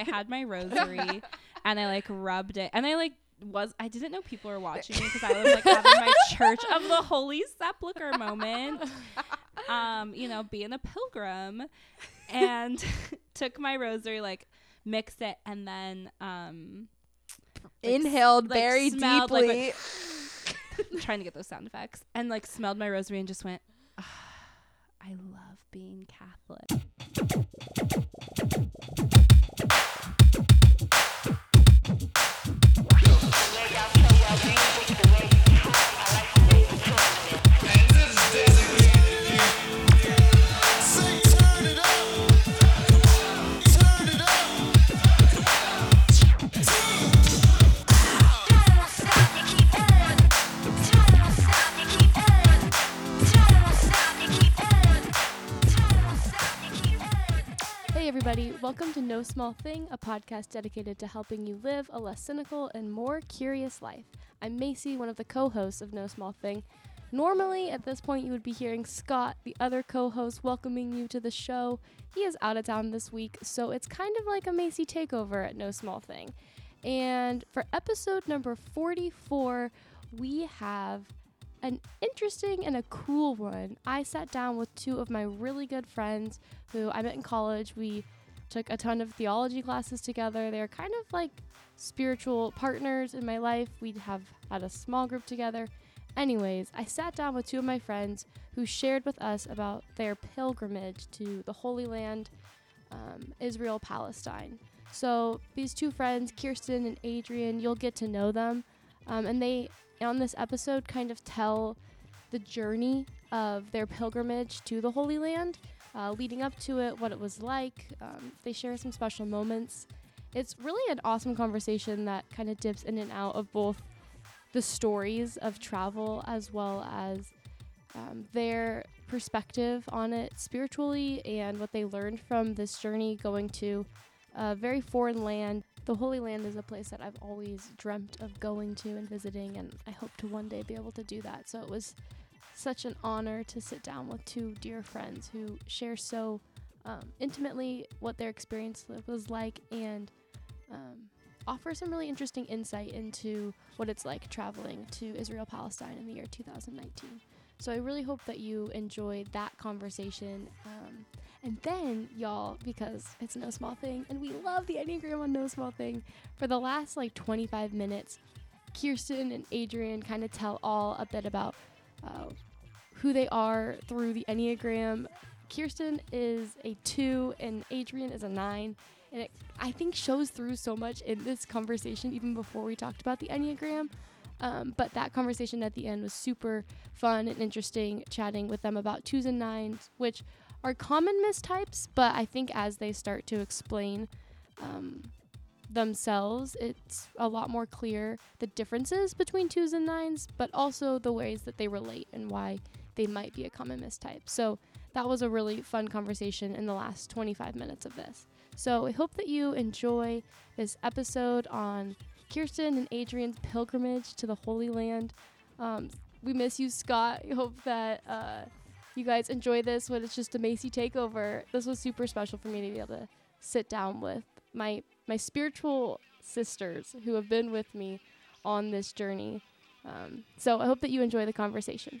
I had my rosary and I like rubbed it and I like was I didn't know people were watching me because I was like having my Church of the Holy Sepulchre moment. Um, you know, being a pilgrim and took my rosary, like mixed it and then um like, Inhaled like, very smelled, like, deeply. trying to get those sound effects and like smelled my rosary and just went ah, I love being Catholic. Everybody, welcome to No Small Thing, a podcast dedicated to helping you live a less cynical and more curious life. I'm Macy, one of the co hosts of No Small Thing. Normally, at this point, you would be hearing Scott, the other co host, welcoming you to the show. He is out of town this week, so it's kind of like a Macy takeover at No Small Thing. And for episode number 44, we have an interesting and a cool one. I sat down with two of my really good friends who I met in college. We took a ton of theology classes together. They're kind of like spiritual partners in my life. We have had a small group together. Anyways, I sat down with two of my friends who shared with us about their pilgrimage to the Holy Land, um, Israel, Palestine. So these two friends, Kirsten and Adrian, you'll get to know them, um, and they on this episode kind of tell the journey of their pilgrimage to the Holy Land, uh, leading up to it, what it was like. Um, they share some special moments. It's really an awesome conversation that kind of dips in and out of both the stories of travel as well as um, their perspective on it spiritually and what they learned from this journey going to a very foreign land. The Holy Land is a place that I've always dreamt of going to and visiting, and I hope to one day be able to do that. So it was such an honor to sit down with two dear friends who share so um, intimately what their experience was like and um, offer some really interesting insight into what it's like traveling to Israel Palestine in the year 2019. So I really hope that you enjoyed that conversation. Um, and then, y'all, because it's no small thing, and we love the Enneagram on No Small Thing, for the last like 25 minutes, Kirsten and Adrian kind of tell all a bit about uh, who they are through the Enneagram. Kirsten is a two, and Adrian is a nine. And it, I think, shows through so much in this conversation, even before we talked about the Enneagram. Um, but that conversation at the end was super fun and interesting, chatting with them about twos and nines, which are common mistypes, but I think as they start to explain um, themselves, it's a lot more clear the differences between twos and nines, but also the ways that they relate and why they might be a common mistype. So that was a really fun conversation in the last 25 minutes of this. So I hope that you enjoy this episode on Kirsten and Adrian's pilgrimage to the Holy Land. Um, we miss you, Scott. I hope that uh, you guys enjoy this when it's just a Macy takeover. This was super special for me to be able to sit down with my my spiritual sisters who have been with me on this journey. Um, so I hope that you enjoy the conversation.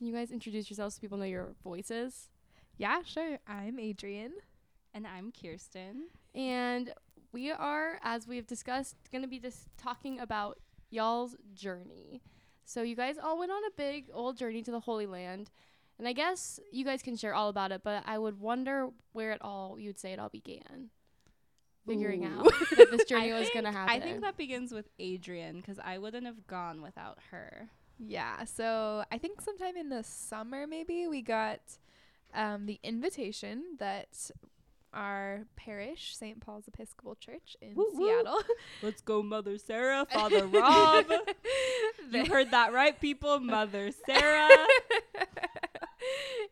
Can you guys introduce yourselves so people know your voices? Yeah, sure. I'm Adrian. And I'm Kirsten. And we are, as we've discussed, going to be just talking about y'all's journey. So, you guys all went on a big old journey to the Holy Land. And I guess you guys can share all about it, but I would wonder where it all, you would say it all began. Figuring Ooh. out that this journey I was going to happen. I think that begins with Adrian because I wouldn't have gone without her. Yeah, so I think sometime in the summer maybe we got um, the invitation that our parish, St. Paul's Episcopal Church in Woo, woo. Seattle. Let's go, Mother Sarah, Father Rob. you heard that right, people. Mother Sarah.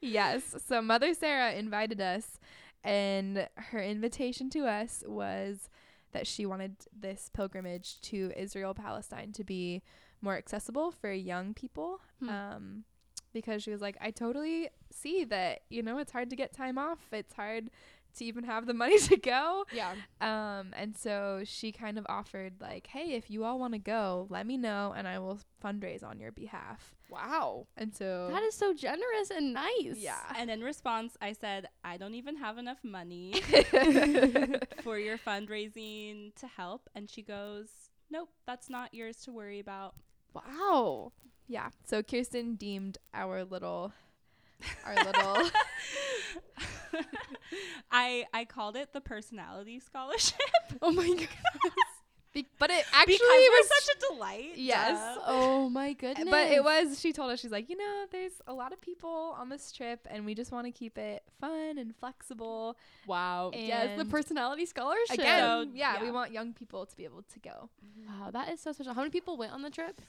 yes. So Mother Sarah invited us, and her invitation to us was that she wanted this pilgrimage to Israel Palestine to be more accessible for young people. Hmm. Um, because she was like, I totally see that, you know, it's hard to get time off. It's hard to even have the money to go. Yeah. Um, and so she kind of offered like, hey, if you all want to go, let me know and I will fundraise on your behalf. Wow. And so That is so generous and nice. Yeah. and in response, I said, I don't even have enough money for your fundraising to help. And she goes, Nope, that's not yours to worry about. Wow. Yeah. So Kirsten deemed our little our little I I called it the personality scholarship Oh my god. be- but it actually because was such a delight. Yes. duh. Oh my goodness. but it was she told us she's like, you know, there's a lot of people on this trip and we just want to keep it fun and flexible. Wow. yes, the personality scholarship. Again, So, yeah, we want young people to be able to go. Wow, that is so special. How many people went on the trip?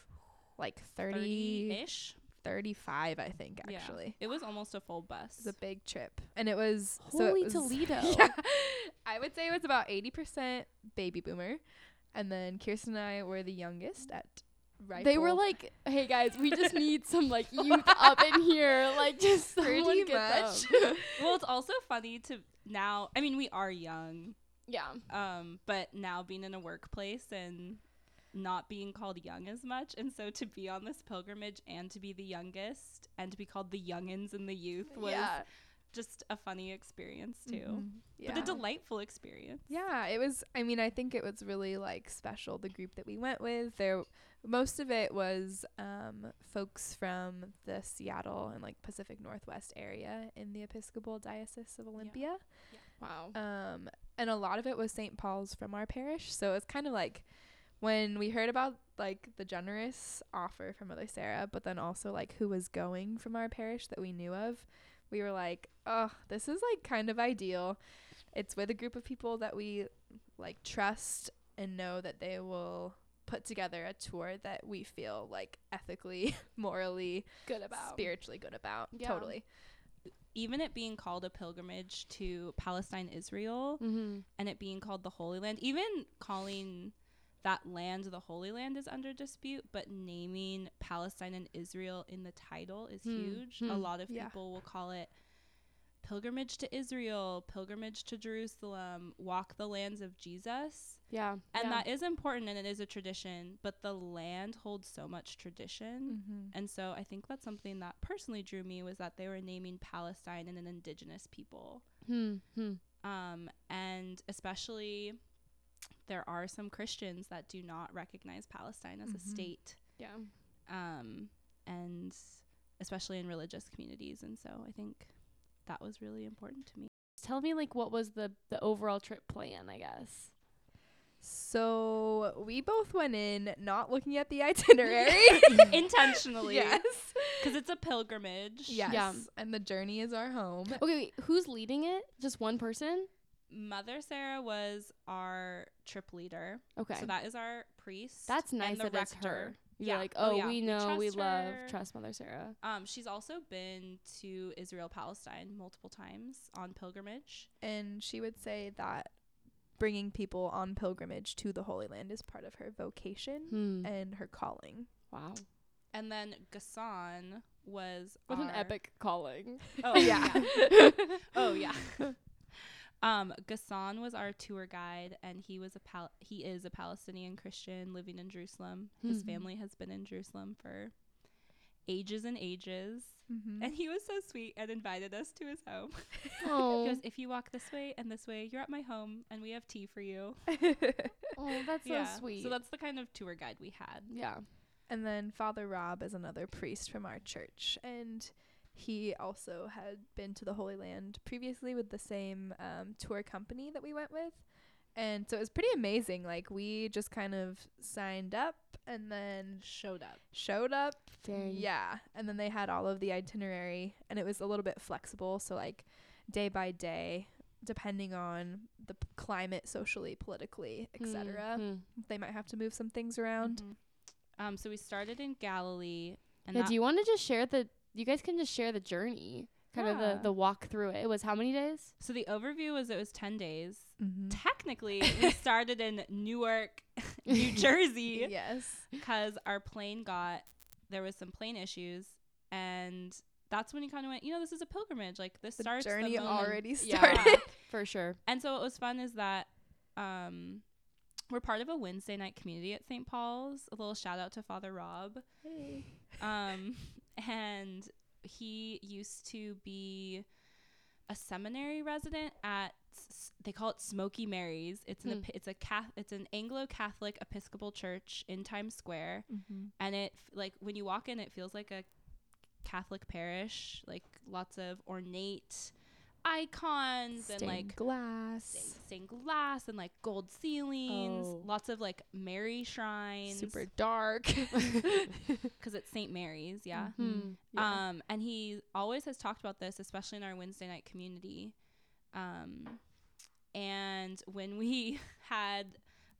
Like 30, 30-ish. 35, I think, Yeah. actually. It was almost a full bus. It was a big trip. And it was so it Holy was- Toledo. Yeah. I would say it was about 80% baby boomer. And then Kirsten and I were the youngest at right. They were like, "Hey guys, we just need some like youth up in here, like just pretty someone get much. them." well, it's also funny to now. I mean, we are young, yeah. um, but now being in a workplace and not being called young as much, and so to be on this pilgrimage and to be the youngest and to be called the youngins and the youth was Yeah. just a funny experience too, Mhm. Yeah. but a delightful experience. Yeah, it was. I mean, I think it was really like special. The group that we went with, there, most of it was um, folks from the Seattle and like Pacific Northwest area in the Episcopal Diocese of Olympia. Wow. Um, and a lot of it was St. Paul's from our parish. So it's kind of like when we heard about like the generous offer from Mother Sarah, but then also like who was going from our parish that we knew of, we were like, oh, this is like kind of ideal. It's with a group of people that we like trust and know that they will put together a tour that we feel like ethically, morally, Good about. spiritually good about. Yeah. Totally. Even it being called a pilgrimage to Palestine, Israel, Mm-hmm. and it being called the Holy Land, even calling that land the Holy Land is under dispute, but naming Palestine and Israel in the title is Hmm. huge. Hmm. A lot of Yeah. people will call it pilgrimage to Israel, pilgrimage to Jerusalem, walk the lands of Jesus. Yeah. And yeah. that is important and it is a tradition, but the land holds so much tradition. Mm-hmm. And so I think that's something that personally drew me was that they were naming Palestine and an indigenous people Hmm. Hmm. um, and especially there are some Christians that do not recognize Palestine as a Mhm. state, Yeah. um, and especially in religious communities. And so I think that was really important to me. Tell me like what was the the overall trip plan? I guess. So we both went in not looking at the itinerary. Intentionally, yes. because it's a pilgrimage. Yes. Yeah. And the journey is our home. Okay, wait, who's leading it? Just one person? Mother Sarah was our trip leader, Okay. so that is our priest. That's nice and the that it's her. You're Yeah. like, Oh, oh, yeah. we We know, we trust love, her. trust Mother Sarah. Um, she's also been to Israel Palestine multiple times on pilgrimage. And she would say that bringing people on pilgrimage to the Holy Land is part of her vocation Hmm. and her calling. Wow. And then Gassan was What an epic calling. Oh Yeah. yeah. oh yeah. Um, Gassan was our tour guide, and he was a pal- he is a Palestinian Christian living in Jerusalem. His Mhm. family has been in Jerusalem for ages and ages, Mm-hmm. and he was so sweet and invited us to his home. Oh, He goes, "If you walk this way and this way, you're at my home, and we have tea for you." oh, that's so sweet. So that's the kind of tour guide we had. yeah. And then Father Rob is another priest from our church, and he also had been to the Holy Land previously with the same um, tour company that we went with. And so it was pretty amazing. Like, we just kind of signed up and then Showed up. showed up. Very. Yeah. And then they had all of the itinerary, and it was a little bit flexible. So, like, day by day, depending on the p- climate, socially, politically, etc. Mhm. They might have to move some things around. Mhm. Um, so we started in Galilee, and Yeah, do you want to just share the? You guys can just share the journey, kind of the the walk through it. It was how many days? so the overview was it was ten days. Mm-hmm. Technically, we started in Newark, New Jersey, Yes. because our plane got there was some plane issues, and that's when you kind of went, you know, this is a pilgrimage. Like this The starts the journey moment- already Yeah. started. For sure. And so what was fun is that um, we're part of a Wednesday night community at St. Paul's. A little shout out to Father Rob. Um, and he used to be a seminary resident at they call it Smoky Mary's. It's an Hmm. it's a Cath- it's an Anglo Catholic Episcopal church in Times Square, Mm-hmm. and it like when you walk in, it feels like a Catholic parish. Like lots of ornate icons and like glass. stained, stained glass and like gold ceilings. Oh. Lots of like Mary shrines. Super dark. because it's St. Mary's. Yeah. Hmm. Yeah. Um, and he always has talked about this, especially in our Wednesday night community. Um, and when we had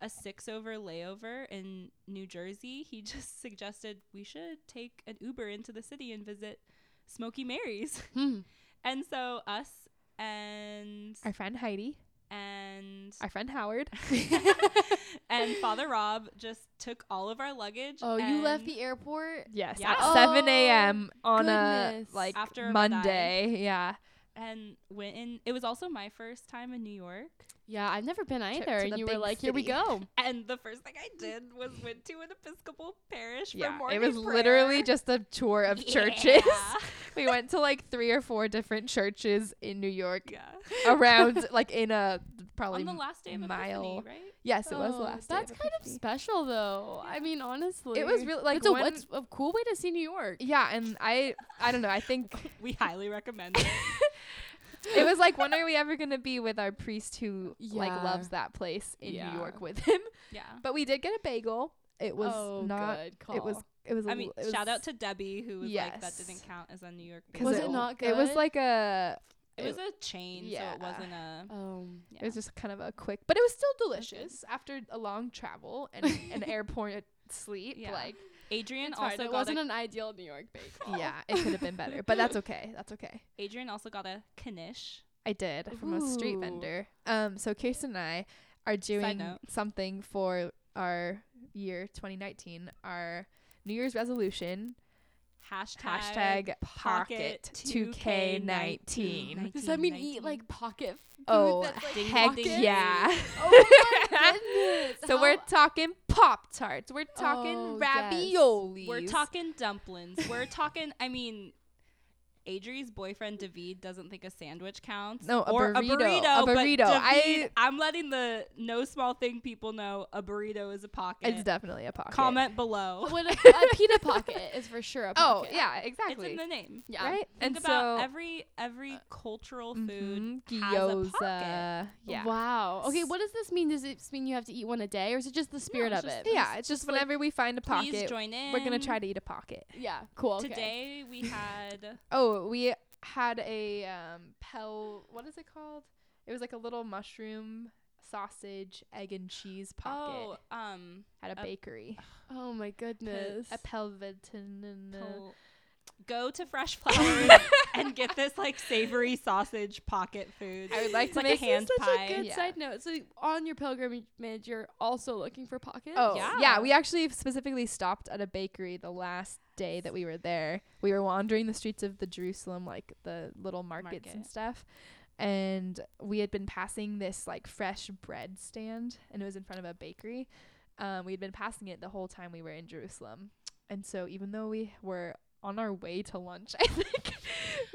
a six over layover in New Jersey, he just suggested we should take an Uber into the city and visit Smoky Mary's. Hmm. and so us and Our friend Heidi, and our friend Howard. and Father Rob just took all of our luggage. Oh, you left the airport. Yes, Yeah. at 7 a.m. on goodness. a like After a red eye. Monday. Yeah, and went in. It was also my first time in New York. Yeah, I've never been either. And you were like, here we go. And the first thing I did was went to an Episcopal parish yeah. for It was prayer. literally just a tour of Yeah. churches. we went to like three or four different churches in New York Yeah. around like in a probably On the last day of mile. Epiphany, right? yes, it was the Oh, last. day That's of kind of special, though. I mean, honestly, It was really like it's a, it's a cool way to see New York. Yeah, and I I don't know. I think We highly recommend it. It was like when are we ever gonna be with our priest who like loves that place in Yeah. New York with him? Yeah. But we did get a bagel. It was oh, not. good call. It was. It was. a I mean, l- it shout out to Debbie who was like that didn't count as a New York 'cause Was bagel. it not good? It was like a. It was a chain, so yeah. it wasn't a. Um, Yeah. It was just kind of a quick, but it was still delicious after a long travel and an airport sleep. Yeah. Like, Adrian it's hard. also it got wasn't a, an ideal New York bagel. yeah, it could have been better, but that's okay. That's okay. Adrian also got a knish. I did from a street vendor. Um, so Kirsten and I are doing something for our year 2019, our New Year's resolution. Hashtag, Hashtag pocket 2K19. Does that mean eat like pocket food? Oh, like, heck ding, yeah. Oh my goodness. so we're talking Pop Tarts. We're talking Oh, yes. raviolis. We're talking dumplings. We're talking. I mean, Adri's boyfriend David doesn't think a sandwich counts. No, a or burrito. A burrito. A but burrito. David, I- I'm letting the no small thing people know a burrito is a pocket. It's definitely a pocket. Comment below. When a, a pita pocket is for sure a pocket. Oh, pocket. yeah, It's exactly. in the name. Yeah. Right? Think and about so every every cultural food mhm, has a gyoza. pocket. Yeah. Wow. Okay, what does this mean? Does it mean you have to eat one a day, or is it just the spirit it's of just- it? Yeah, it's just like, whenever we find a pocket, join in. we're gonna try to eat a pocket. Yeah. Cool. Okay. Today we had Oh, we had a um pel. What is it called? It was like a little mushroom sausage, egg and cheese pocket oh um at a a- bakery. Oh my goodness. A pelvetin. pull- go to Fresh Flours and get this like savory sausage pocket food. I would like It's to like make a hand Such pie. a good Yeah. side note. So on your pilgrimage, you're also looking for pockets. Oh, yeah. Yeah. We actually specifically stopped at a bakery the last day that we were there. We were wandering the streets of the Jerusalem, like the little markets and stuff. And we had been passing this like fresh bread stand, and it was in front of a bakery. Um, we had been passing it the whole time we were in Jerusalem. And so, even though we were on our way to lunch, I think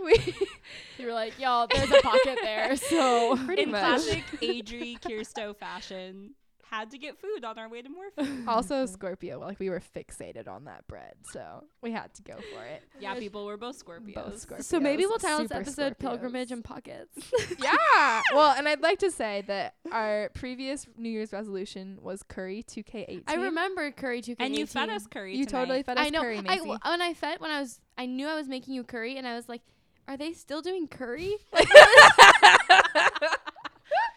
we you were like, y'all, there's a pocket there. So pretty In much. classic Adri Kirsto fashion, had to get food on our way to Morphe. also Scorpio, like we were fixated on that bread, so we had to go for it. Yeah, people were both Scorpios. Both Scorpios. So maybe we'll title this episode Scorpios. "Pilgrimage and Pockets." yeah. Well, and I'd like to say that our previous New Year's resolution was curry 2K18. I remember curry 2K18. And you fed us curry. You totally fed us I know. curry, I Macy. w- when I fed when I was I knew I was making you curry, and I was like, "Are they still doing curry?"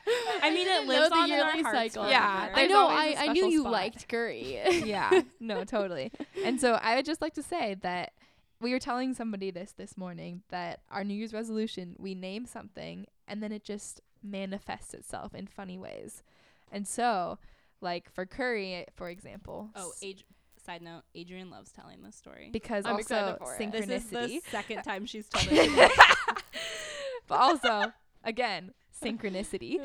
I mean, it didn't lives the on in our yearly hearts cycle. Yeah. I know. I, I, a I knew you spot. liked curry. yeah, no, totally. And so I would just like to say that we were telling somebody this this morning that our New Year's resolution, we name something and then it just manifests itself in funny ways. And so, like for curry, for example. Oh, s- Ad- side note: Adrian loves telling this story. because I'm also excited for it. This is the synchronicity. second time she's told it. but also, again, synchronicity,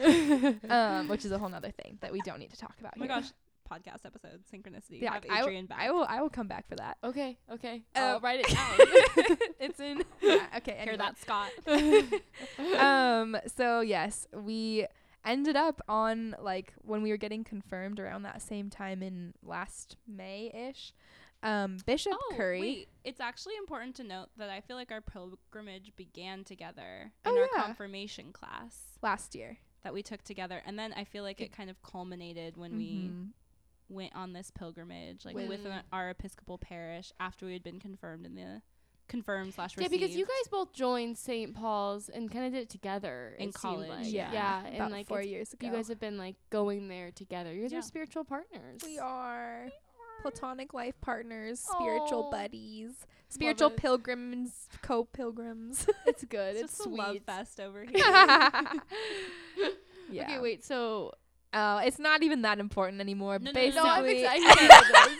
um, which is a whole nother thing that we don't need to talk about Oh my here. gosh, podcast episode synchronicity. Yeah, Have I, w- Adrian back. I will. I will come back for that. okay, okay. Uh, I'll write it down. it's in. Yeah, okay. Hear anyway. that, Scott? um so yes we ended up on like when we were getting confirmed around that same time in last may-ish um bishop oh, curry wait. It's actually important to note that I feel like our pilgrimage began together Oh, in our yeah. confirmation class last year that we took together, and then I feel like it kind of culminated when we Mhm. went on this pilgrimage, like With- with an, our Episcopal parish after we had been confirmed in the confirmed slash yeah, because you guys both joined St. Paul's and kind of did it together In it college, Like. yeah. yeah, about and like four years ago you guys have been like going there together. You guys Yeah. are spiritual partners. we are platonic life partners spiritual Aw. buddies spiritual it. pilgrims co-pilgrims It's good. it's It's, sweet. a love fest over here. yeah Okay, wait. So uh, it's not even that important anymore No, no, no, basically no, no, I'm excited.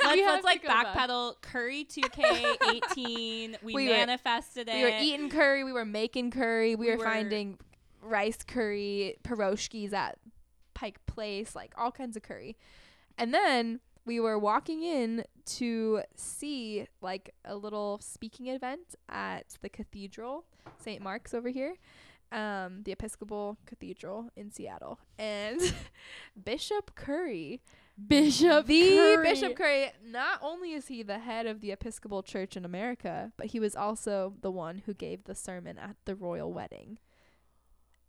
let's, let's like back. backpedal. Curry 2K 18. We, We were- manifested it. We were eating curry. We were making curry. We, We were, were- finding rice curry, pierogies at Pike Place, like all kinds of curry. And then we were walking in to see like a little speaking event at the cathedral, St. Mark's over here, um, the Episcopal Cathedral in Seattle. And Bishop Curry Bishop the Curry. Bishop Curry, not only is he the head of the Episcopal Church in America, but he was also the one who gave the sermon at the royal wedding.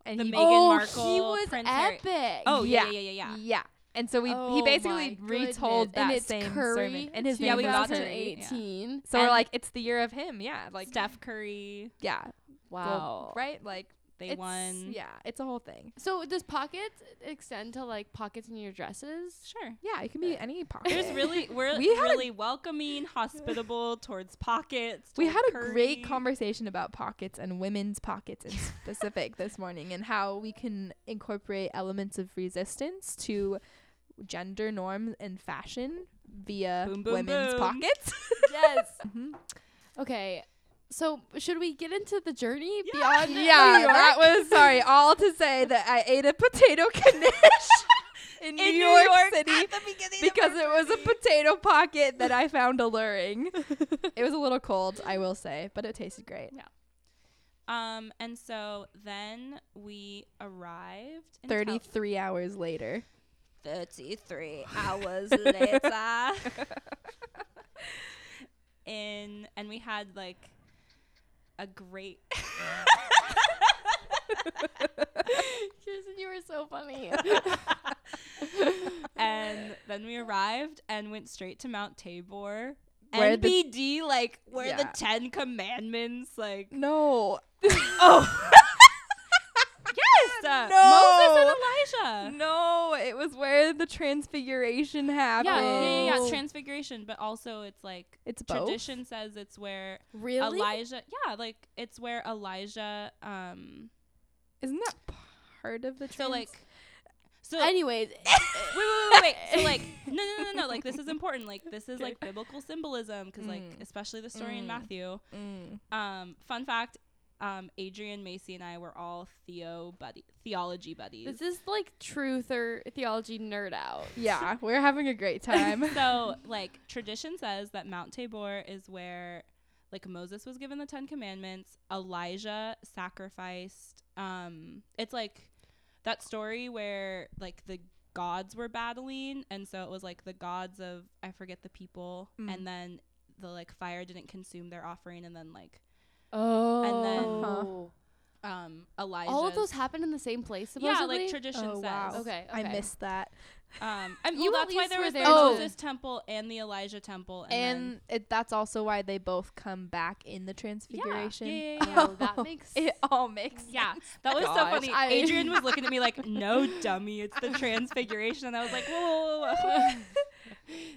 And The he, Meghan oh, Markle, he was Prince Harry. epic. Oh yeah, Yeah. yeah, yeah, yeah. yeah. And so we Oh he basically retold and that same Curry, sermon. And his name we was got to Curry. it. 2018. So we're like, it's the year of him. Yeah. Like Steph Curry, yeah. Wow. Well, right? Like they it's- won. Yeah, it's a whole thing. So does pockets extend to like pockets in your dresses? Sure. Yeah, it can be any pocket. There's really we're We really welcoming, hospitable towards pockets. We toward had a great conversation about pockets and women's pockets in specific this morning and how we can incorporate elements of resistance to gender norms and fashion via Boom, boom, women's boom. pockets. yes. Mhm. Okay. So should we get into the journey Yeah. beyond Yeah, New that York? was sorry. All to say that I ate a potato knish in, New, In York, York City at the beginning because of it was a potato pocket that I found alluring. it was a little cold, I will say, but it tasted great. Yeah. Um, and so then we arrived. Thirty-three Thirty Tel- hours later. 33 hours later. in and we had like a great Kirsten, you were so funny. and then we arrived and went straight to Mount Tabor. Where the- NBD, like where the Ten Commandments, like No. oh, No. Moses and Elijah. No, it was where the transfiguration happened. Yeah, yeah, yeah, yeah. Transfiguration, but also it's like It's both. tradition says it's where really? Elijah. Yeah, like it's where Elijah. Um, Isn't that part of the so like, so Anyways, wait, wait, wait, wait. So like, no, no, no, no. Like this is important. Like this is like biblical symbolism because like Mm. especially the story in Mm. Matthew. Mm. Um, fun fact. Um, Adrian Macy and I were all theo buddy theology buddies. this is like truth or theology nerd out. Yeah, we're having a great time. so like tradition says that Mount Tabor is where like Moses was given the 10 commandments, Elijah sacrificed um it's like that story where like the gods were battling and so it was like the gods of I forget the people Mm. and then the like fire didn't consume their offering and then like Oh. And then um Elijah All of those happened in the same place, supposedly. yeah like tradition Oh, says wow. Okay, okay. I missed that. Um, and You well, that's why there were was the there to- Moses temple and the Elijah temple, and, and it, that's also why they both come back in the transfiguration. yeah, yeah, yeah. Oh, that makes It all makes Yeah, sense. that was so funny. I- Adrian was looking at me like, "No, dummy, it's the transfiguration," and I was like, "Whoa, whoa, whoa,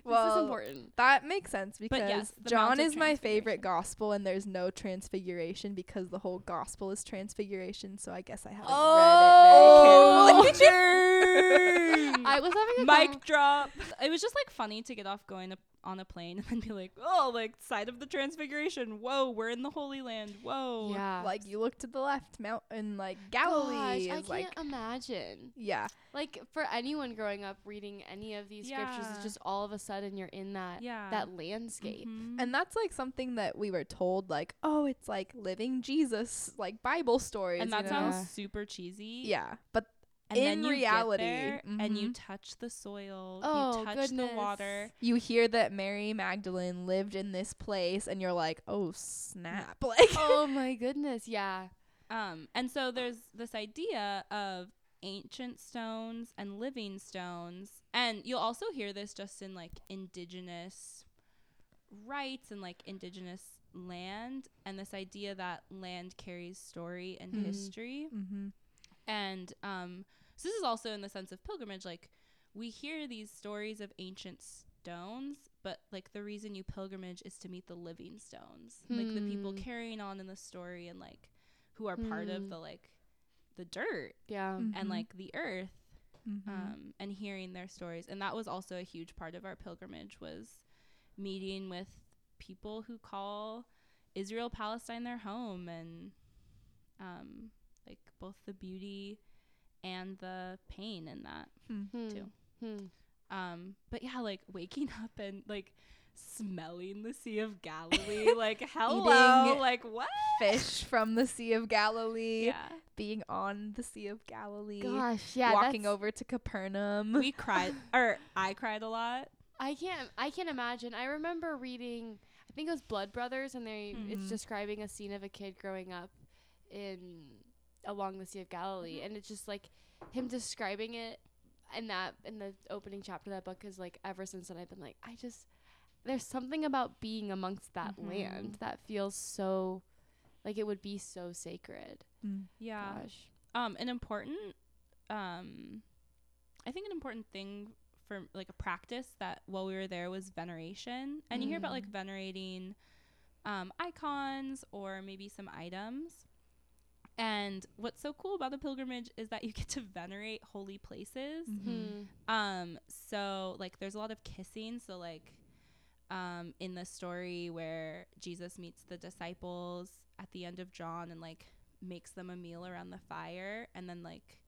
whoa." this is Well, important. That makes sense because yes, John is my favorite gospel, and there's no transfiguration because the whole gospel is transfiguration. So I guess I haven't Oh, read it very oh! carefully. I was having a Mic con- drop. It was just like funny to get off going to, on a plane and then be like, "Oh, like side of the transfiguration. Whoa, we're in the Holy Land. Whoa." Yeah. like you look to the left, mountain like Gosh, Galilee I can't like imagine. yeah, Like for anyone growing up reading any of these scriptures, it's just all of a sudden you're in that Yeah. that landscape. Mhm. and that's like something that we were told like oh it's like living Jesus like Bible stories, and that you know? Yeah. sounds super cheesy. yeah, but And in reality, there and you mhm. touch the soil. Oh, you touch goodness. the water. you hear that Mary Magdalene lived in this place, and you're like oh snap, like oh my goodness, yeah. Um, and so there's this idea of ancient stones and living stones, and you'll also hear this just in like indigenous rights and like indigenous land, and this idea that land carries story and Mhm. history. mm-hmm. And um, so this is also in the sense of pilgrimage. Like we hear these stories of ancient stones, but like the reason you pilgrimage is to meet the living stones, like the people Hmm. carrying on in the story and like who are part Hmm. of the like the dirt Yeah. Mhm. and like the earth, Mhm. um, and hearing their stories. And that was also a huge part of our pilgrimage was meeting with people who call Israel Palestine their home and um, like both the beauty and the pain in that. Hmm. too. Hmm. Um, but yeah, like waking up and like smelling the Sea of Galilee, like hello, Eating like what? fish from the Sea of Galilee, Yeah, being on the Sea of Galilee, Gosh, yeah. walking over to Capernaum. we cried, or I cried a lot. I can't. I can't imagine. I remember reading. I think it was Blood Brothers, and they Mhm. it's describing a scene of a kid growing up in along the Sea of Galilee, and it's just like him describing it in that in the opening chapter of that book is like ever since then I've been like I just there's something about being amongst that Mhm. land that feels so like it would be so sacred. Mm. Yeah. Gosh. Um, an important, um, I think an important thing for like a practice that while we were there was veneration, and you hear about like venerating, um, icons or maybe some items. And what's so cool about the pilgrimage is that you get to venerate holy places. Mhm. Hmm. Um, so like there's a lot of kissing. So like um in the story where Jesus meets the disciples at the end of John and like makes them a meal around the fire and then like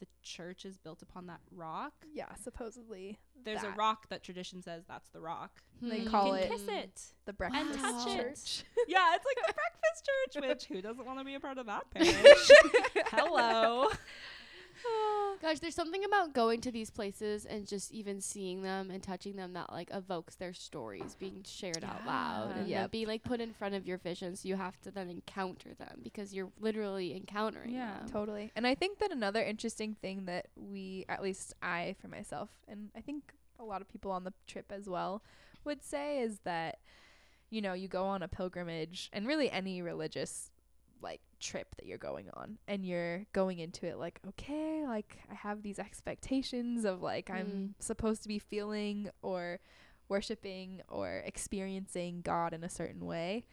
the church is built upon that rock. Yeah, supposedly There's a rock that tradition says that's the rock. Hmm. They call it- kiss it. the breakfast touch it. church. yeah, it's like the breakfast church, which who doesn't want to be a part of that parish? Hello. Gosh, there's something about going to these places and just even seeing them and touching them that like evokes their stories being shared out loud Yeah. and Yep. like put in front of your vision. So you have to then encounter them because you're literally encountering Yeah. them. Totally. And I think that another interesting thing that we, at least I for myself, and I think a lot of people on the trip as well, would say is that, you know, you go on a pilgrimage and really any religious like trip that you're going on and you're going into it like okay like i have these expectations of like i'm supposed to be feeling or worshiping or experiencing god in a certain way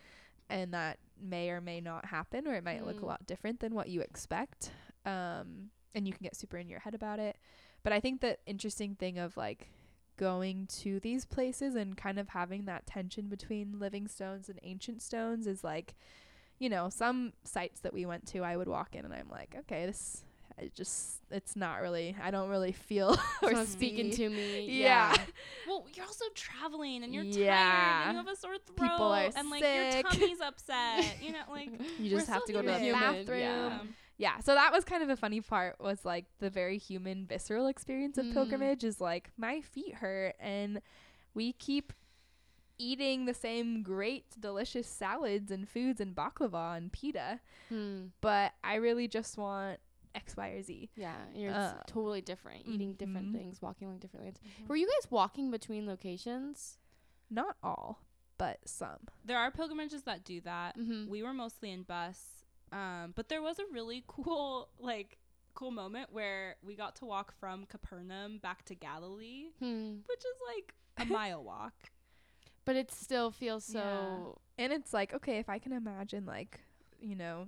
and that may or may not happen or it might look a Mm. lot different than what you expect um and you can get super in your head about it but i think the interesting thing of like going to these places and kind of having that tension between living stones and ancient stones is like you know some sites that we went to i would walk in and i'm like okay this I just it's not really i don't really feel or not speaking see. to me. yeah, Well, you're also traveling and you're tired Yeah. and you have a sore throat People are and like sick. your tummy's upset. You know, like you just have to still go to the bathroom Yeah. yeah so that was kind of a funny part was like the very human visceral experience of Mm. pilgrimage is like my feet hurt and we keep eating the same great delicious salads and foods and baklava and pita Hmm. but i really just want X, Y, or Z. Yeah, and you're Uh, totally different, eating different mhm. things, walking along different lanes. Were you guys walking between locations? Not all, but some. There are pilgrimages that do that. Mm-hmm. We were mostly in bus, um, but there was a really cool like cool moment where we got to walk from Capernaum back to Galilee, Hmm. which is like a mile walk. But it still feels so. Yeah. And it's like, okay, if I can imagine like, you know,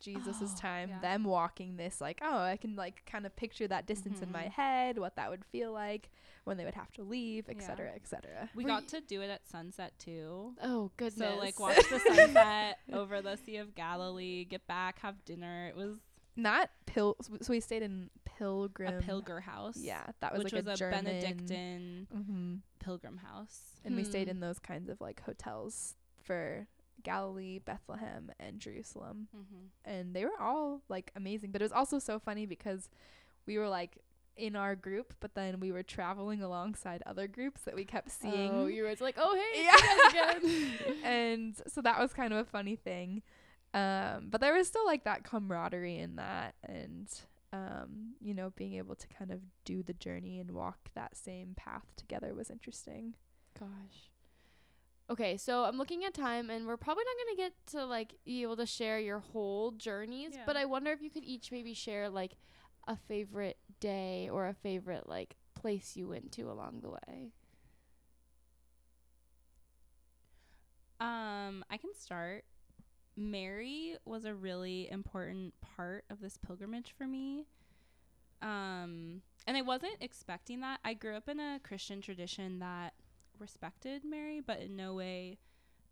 Jesus's Oh, time, yeah. them walking this, like, oh, I can like kind of picture that distance in my Mhm. head, what that would feel like when they would have to leave, et Yeah. cetera, et cetera. We Were got y- to do it at sunset too. Oh goodness. So like watch the sunset over the Sea of Galilee, get back, have dinner. It was Not pil. So we stayed in Pilgrim. a pilgrim house. Yeah, that was which like was a, German. Benedictine hmm pilgrim house. And we stayed Hmm. in those kinds of like hotels for Galilee, Bethlehem, and Jerusalem. Mm-hmm. and they were all like amazing but it was also so funny because we were like in our group but then we were traveling alongside other groups that we kept seeing Oh, you were it's like, oh hey, Yeah. it's you again. and so that was kind of a funny thing um but there was still like that camaraderie in that and um you know being able to kind of do the journey and walk that same path together was interesting Gosh. Okay, so I'm looking at time, and we're probably not gonna get to like be able to share your whole journeys. Yeah. But I wonder if you could each maybe share like a favorite day or a favorite like place you went to along the way. Um, I can start. Mary was a really important part of this pilgrimage for me. Um, and I wasn't expecting that. I grew up in a Christian tradition that respected Mary, but in no way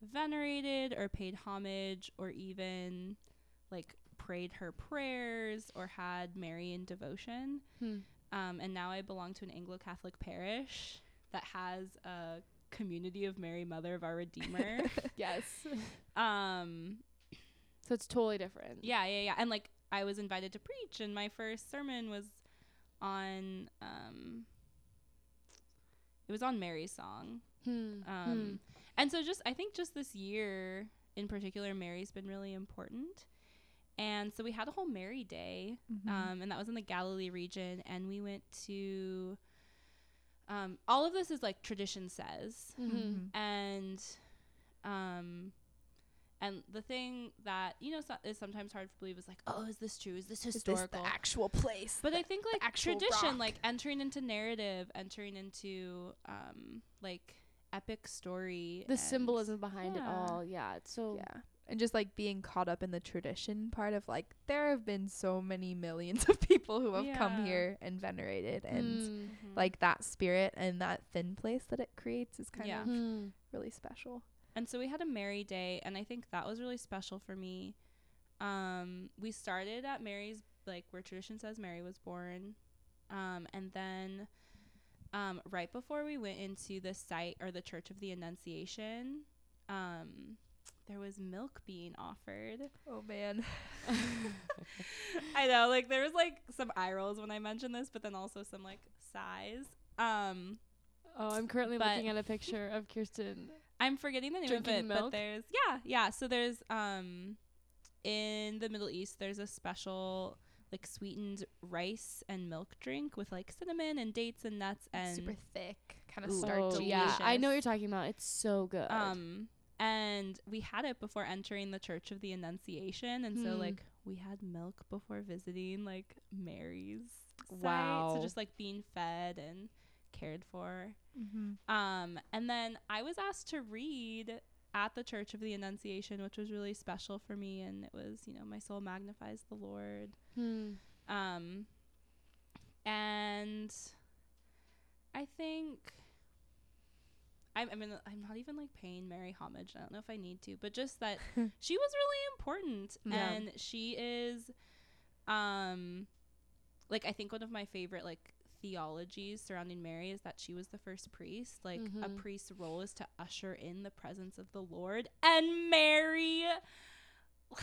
venerated or paid homage or even like prayed her prayers or had Mary in devotion. Hmm. Um, and now I belong to an Anglo Catholic parish that has a community of Mary, Mother of our Redeemer. Yes. um, so it's totally different. yeah, yeah, yeah. And like I was invited to preach, and my first sermon was on um, it was on Mary's song. Hmm. Um, and so just I think just this year in particular, Mary's been really important. And so we had a whole Mary Day, Mhm. um, and that was in the Galilee region, and we went to. Um, all of this is like tradition says, hmm hmm Mhm. and um and the thing that you know so- is sometimes hard to believe is like oh is this true is this historical? is this historical the actual place but i think like tradition rock? like entering into narrative entering into um like epic story The symbolism behind it all. Yeah. It's so. yeah and just like being caught up in the tradition part of like there have been so many millions of people who have come here and venerated and Hmm. Mhm. like that spirit and that thin place that it creates is kind Yeah. of Hmm. really special and so we had a Mary Day, and I think that was really special for me. Um, we started at Mary's, like where tradition says Mary was born, um, and then um, right before we went into the site or the Church of the Annunciation, um, there was milk being offered. oh man I know, like there was like some eye rolls when I mentioned this, but then also some like sighs. Um, Oh, I'm currently looking at a picture of Kirsten. I'm forgetting the name of Drinking it, but there's yeah, yeah. So there's um in the Middle East there's a special like sweetened rice and milk drink with like cinnamon and dates and nuts and super thick kind of Ooh. starchy Oh, yeah. I know what you're talking about. It's so good. um and we had it before entering the Church of the Annunciation and so Hmm. like we had milk before visiting like Mary's site. Wow. So just like being fed and cared for. mm-hmm. Um, and then I was asked to read at the Church of the Annunciation, which was really special for me. And it was, you know, my soul magnifies the Lord. Hmm. Um, and I think. I, I mean, I'm not even like paying Mary homage. I don't know if I need to, but just that she was really important, Yeah. and she is, um, like I think one of my favorite like theologies surrounding Mary is that she was the first priest. Like a Mhm. priest's role is to usher in the presence of the Lord, and Mary,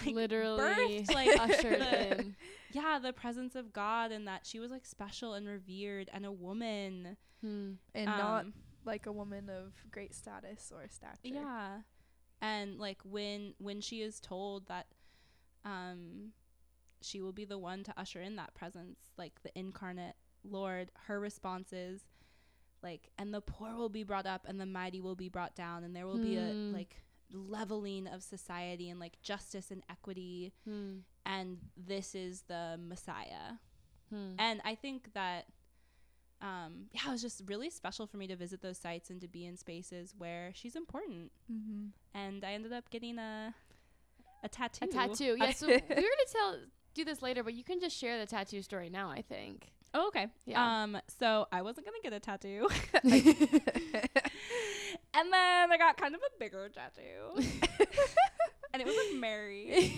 like Literally birthed, like ushered the- in. yeah, the presence of God, and that she was like special and revered, and a woman, Hmm. and not um, like a woman of great status or stature Yeah. And like when when she is told that um she will be the one to usher in that presence, like the incarnate Lord. Her response is like, and the poor will be brought up, and the mighty will be brought down, and there will be a Hmm. like leveling of society and like justice and equity, Hmm. and this is the Messiah. Hmm. And I think that, um, yeah, it was just really special for me to visit those sites and to be in spaces where she's important. Mm-hmm. And I ended up getting a a tattoo. A tattoo. Yeah. So we were gonna tell do this later, but you can just share the tattoo story now. I think. Oh, okay. Yeah. Um, so I wasn't gonna get a tattoo, and then I got kind of a bigger tattoo, and it was like Mary,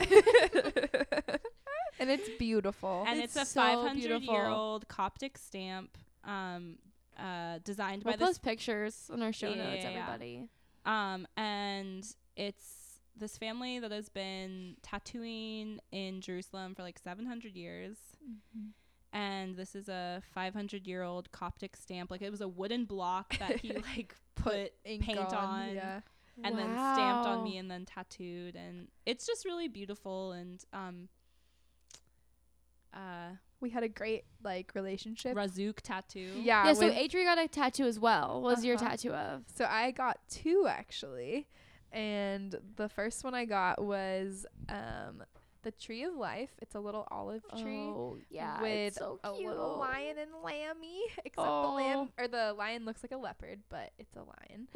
and it's beautiful. and It's it's, a so five hundred year old Coptic stamp, um, uh, designed We'll by this post pictures on our show Yeah, notes, yeah, yeah. everybody. Um, and it's this family that has been tattooing in Jerusalem for like 700 years. And this is a 500 year old Coptic stamp. Like it was a wooden block that he like put Ink paint on, Yeah. and then stamped on me and then tattooed. And it's just really beautiful. And um, uh, We had a great like relationship. Razzouk tattoo. Yeah. Yeah. so with- Adri got a tattoo as well. What was your Uh-huh. tattoo of? So I got two actually, and the first one I got was um the tree of life. It's a little olive tree Oh yeah, with it's so a cute. little lion and lammy. Except the lamb Oh. or the lion looks like a leopard, but it's a lion.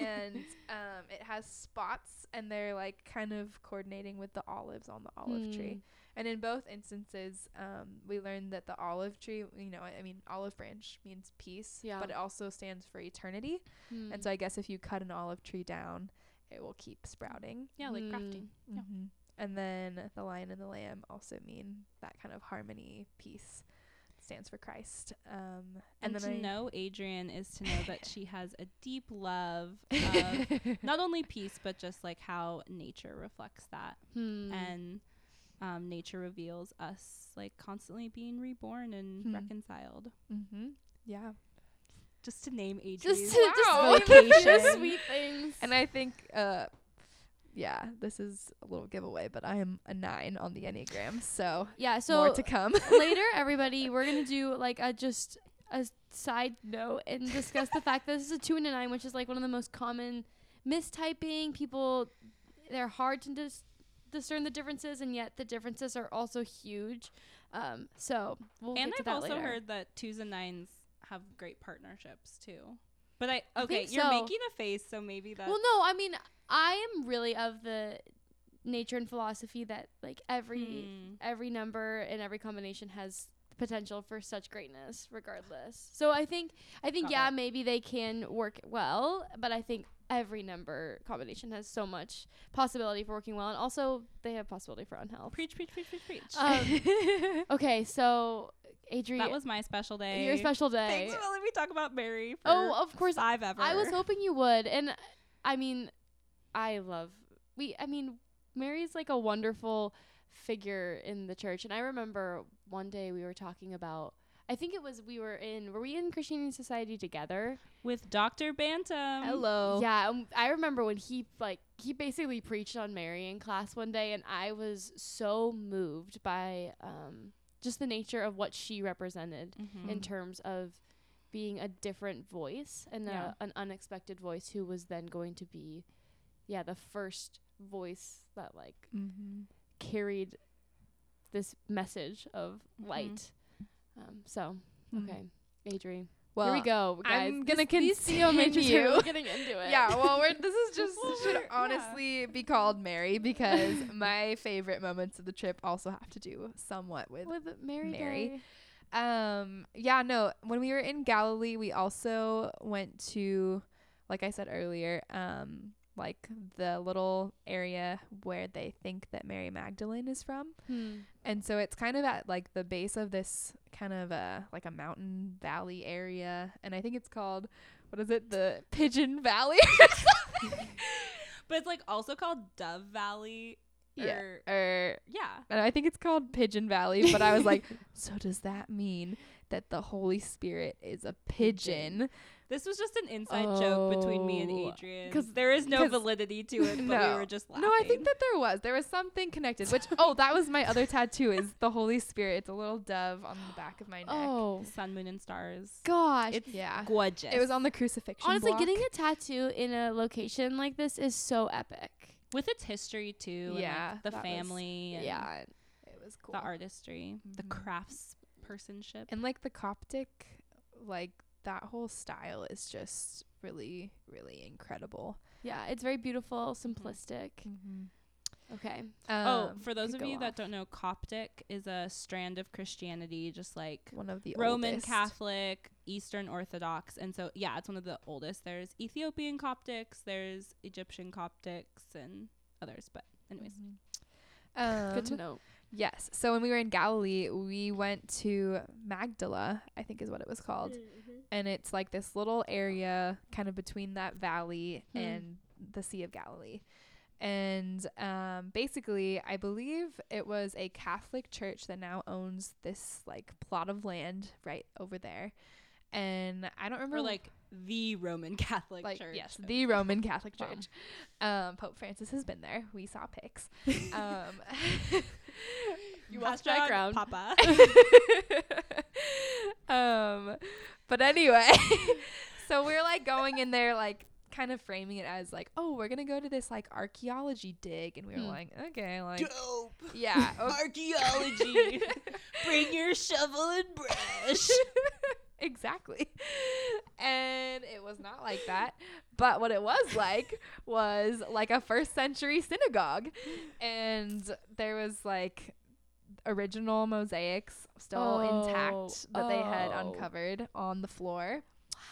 and um it has spots and they're like kind of coordinating with the olives on the olive tree. And in both instances, um, we learned that the olive tree, you know, I mean, olive branch means peace, Yeah. but it also stands for eternity. Hmm. And so I guess if you cut an olive tree down, it will keep sprouting. Yeah, like Mm. crafting. Yeah. Mm-hmm. And then the lion and the lamb also mean that kind of harmony, peace. Stands for Christ. Um, And, and, to I know Adrian is to know that she has a deep love of not only peace but just like how nature reflects that Hmm. and um, nature reveals us like constantly being reborn and Hmm. reconciled mm-hmm. Yeah. just to name Adrian's just Wow. just vocation. vocation. sweet things. And I think, uh, yeah, this is a little giveaway, but I am a nine on the Enneagram. So, yeah, so more to come. later, everybody, we're gonna do like a just a side note and discuss the fact that this is a two and a nine, which is like one of the most common mistyping. People, they're hard to dis- discern the differences, and yet the differences are also huge. Um, so we'll and get to I've that also later. heard that twos and nines have great partnerships too but I I okay think you're so. making a face so maybe that Well, no, I mean, I am really of the nature and philosophy that like every Hmm. every number and every combination has potential for such greatness regardless. So I think I think Got yeah, it. maybe they can work well, but I think every number combination has so much possibility for working well and also they have possibility for unhealth. preach preach preach preach preach Um, okay, so Adri that was my special day your special day. Thanks for letting me talk about Mary for Oh, of course I've ever. I was hoping you would. And I mean, I love we I mean, Mary's like a wonderful figure in the church. And I remember one day we were talking about I think it was we were in were we in Christianity Society together? with Dr. Bantam. Hello. Yeah, um, I remember when he like he basically preached on Mary in class one day and I was so moved by um just the nature of what she represented Mhm. in terms of being a different voice and Yeah. a, an unexpected voice who was then going to be yeah the first voice that like Mm-hmm. carried this message of Mhm. light um so okay adri Well, here we go guys I'm gonna This- these CEO majors are getting into it Yeah, well, we're, this is just Well, should we're- yeah. honestly be called Mary because my favorite moments of the trip also have to do somewhat with with mary Mary. Day. Um, yeah, no, when we were in Galilee, we also went to, like I said earlier, um, like the little area where they think that Mary Magdalene is from. Hmm. And so it's kind of at like the base of this kind of a like a mountain valley area. And I think it's called, what is it? The Pigeon Valley. but it's like also called Dove Valley. Yeah. Or, or yeah. and I think it's called Pigeon Valley, but I was like, so does that mean that the Holy Spirit is a pigeon? This was just an inside joke between me and Adrian. Because there is no validity to it, but No. we were just laughing. No, I think that there was. There was something connected. Which oh, that was my other tattoo. Is the Holy Spirit? It's a little dove on the back of my neck. Oh sun, moon, and stars. gosh. It's yeah. gorgeous. It was on the crucifixion. Honestly, block. getting a tattoo in a location like this is so epic. with its history too. and, Yeah, like, the that was- family. and Yeah. it was cool. the artistry, the Mhm. crafts personship. and like the Coptic, like that whole style is just really, really incredible. Yeah, it's very beautiful, simplistic. Mm-hmm. Okay. oh, Um, for those of go you that don't know, Coptic is a strand of Christianity, just like one of the Roman oldest. Catholic, Eastern Orthodox, and so yeah, it's one of the oldest. There's Ethiopian Coptics, there's Egyptian Coptics, and others. But anyways, Um, Good to know. Yes. So when we were in Galilee, we went to Magdala, I think is what it was called. And it's like this little area kind of between that valley Hmm. and the Sea of Galilee. And um, basically, I believe it was a Catholic church that now owns this like plot of land right over there. And I don't remember or like the Roman Catholic like Church. yes, the Roman Catholic Wow. Church. Um, Pope Francis has been there. We saw pics. Um, You watched Hashtag background. Papa. um, but anyway, so we're like going in there, like kind of framing it as like, oh, we're gonna go to this like archaeology dig, and we were Hmm. like, okay, like Dope. yeah, o- Archaeology. Bring your shovel and brush. Exactly. And it was not like that. But what it was like was like a first century synagogue. And there was like original mosaics still Oh, intact that they had oh. uncovered on the floor.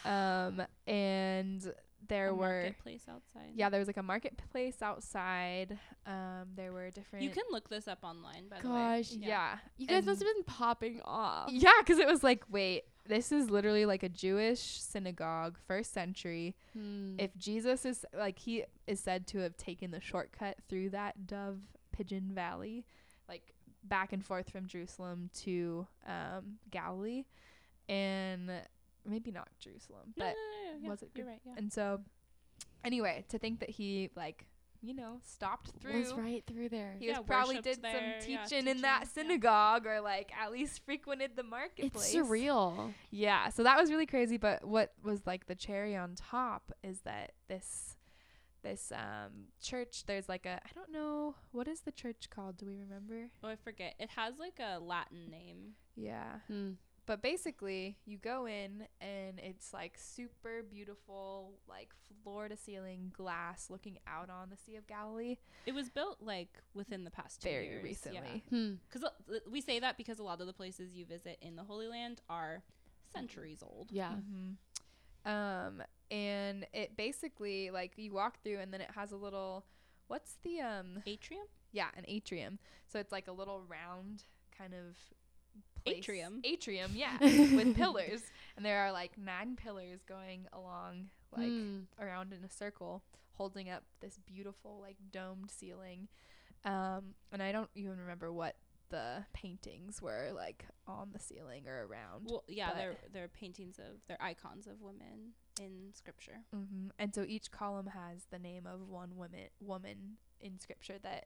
Um and there A were marketplace outside. yeah, there was like a marketplace outside. Um there were different You can look this up online, by the way. Gosh, yeah. You guys must have been popping off. Yeah, because it was like, wait, this is literally like a Jewish synagogue, first century. Hmm. If Jesus is like, he is said to have taken the shortcut through that Dove Pigeon Valley, like back and forth from Jerusalem to um, Galilee, and maybe not Jerusalem, No, but no, no, no, yeah, was it You're right. Yeah. and so anyway, to think that he like you know stopped through was right through there. he Yeah, was probably did there, some yeah, teaching in that teaching, yeah. synagogue or like at least frequented the marketplace. It's marketplace. surreal. Yeah, so that was really crazy. But what was like the cherry on top is that this this um church there's like a I don't know what is the church called? Do we remember? Oh, I forget. It has like a Latin name. Yeah. Hmm. But basically, you go in and it's like super beautiful, like floor to ceiling glass looking out on the Sea of Galilee. It was built like within the past two Very years. recently. Hmm. Because we say that because a lot of the places you visit in the Holy Land are centuries old. Yeah. Mm-hmm. Um, and it basically like you walk through and then it has a little, what's the um Atrium? yeah an atrium. So it's like a little round kind of place. Atrium. Atrium, yeah, with pillars, and there are like nine pillars going along like Hmm. around in a circle, holding up this beautiful like domed ceiling. Um, and I don't even remember what the paintings were like on the ceiling or around. Well, yeah, but- they're they're paintings of they're icons of women in scripture. hmm And so each column has the name of one woman woman in scripture that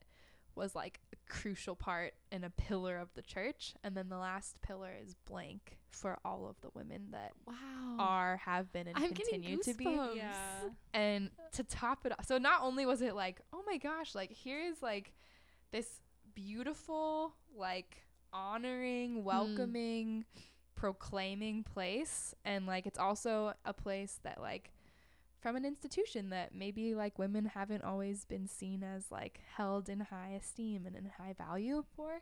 was like a crucial part and a pillar of the church. And then the last pillar is blank for all of the women that Wow. are, have been, and I'm continue to be. goosebumps. Yeah. And to top it off, so not only was it like, oh my gosh, like here's like this beautiful, like honoring, mm. welcoming, proclaiming place. And like it's also a place that like from an institution that maybe like women haven't always been seen as like held in high esteem and in high value for.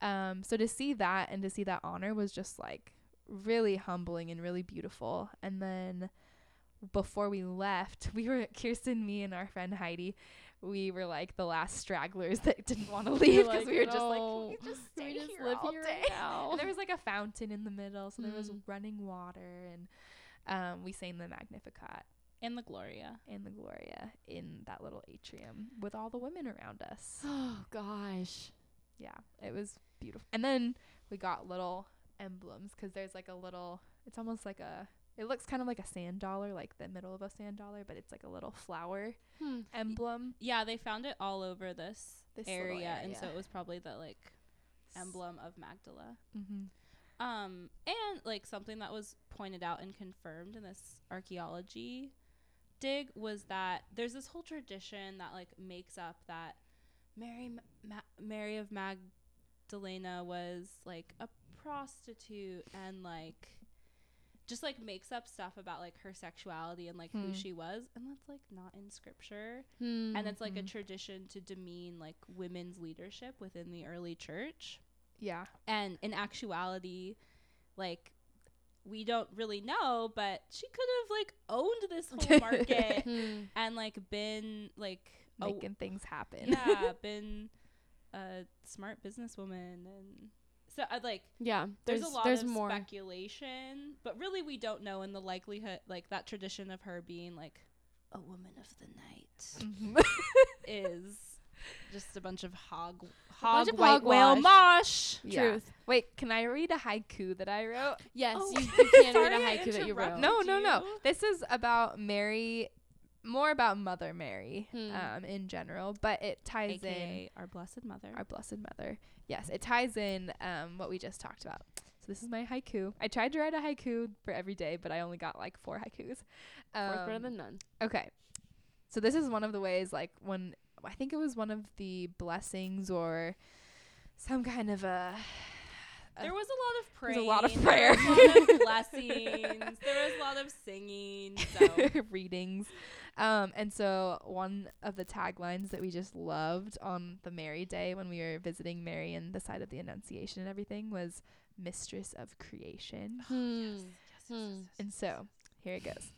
Um, so to see that and to see that honor was just like really humbling and really beautiful. And then before we left, we were Kirsten, me, and our friend Heidi. We were like the last stragglers that didn't want to leave because like, we were just like, "No, can we just can we just here live all here day? now?" There was like a fountain in the middle, so there was Mm. running water, and um, we sang the Magnificat And the Gloria. and the Gloria in that little atrium with all the women around us. Oh gosh. Yeah, it was beautiful. And then we got little emblems because there's like a little. It's almost like a It looks kind of like a sand dollar, like the middle of a sand dollar, but it's like a little flower Hmm. emblem. Yeah, they found it all over this, This little area, and so it was probably the like emblem of Magdala. Mm-hmm. Um, and like something that was pointed out and confirmed in this archaeology dig was that there's this whole tradition that like makes up that Mary Ma- Ma- Mary of Magdalena was like a prostitute and like just like makes up stuff about like her sexuality and like Hmm. who she was and that's like not in scripture Hmm. and it's like a Mhm. tradition to demean like women's leadership within the early church Yeah. and in actuality like we don't really know but she could have like owned this whole market Hmm. and like been like a- Making things happen. yeah been a smart businesswoman and so I'd like Yeah. there's, There's a lot there's of more. speculation but really we don't know in the likelihood like that tradition of her being like a woman of the night Mhm. is just a bunch of hog bunch hog of white whale mosh Yeah. Truth. Wait, can I read a haiku that I wrote? Yes, Oh, you, you can read a haiku that you wrote. No, no, no. This is about Mary, more about Mother Mary Hmm. um, in general, but it ties in our blessed mother our Blessed Mother. Yes, it ties in um, what we just talked about. So this is my haiku. I tried to write a haiku for every day, but I only got like four haikus. Fourth better Um, than none. Okay. So this is one of the ways like when I think it was one of the blessings or some kind of a There was a lot of There's praying. a lot of There was a lot of blessings. There was a lot of singing. So readings. Um, and so one of the taglines that we just loved on the Mary Day when we were visiting Mary and the side of the Annunciation and everything was Mistress of Creation. Hmm. Hmm. And so here it goes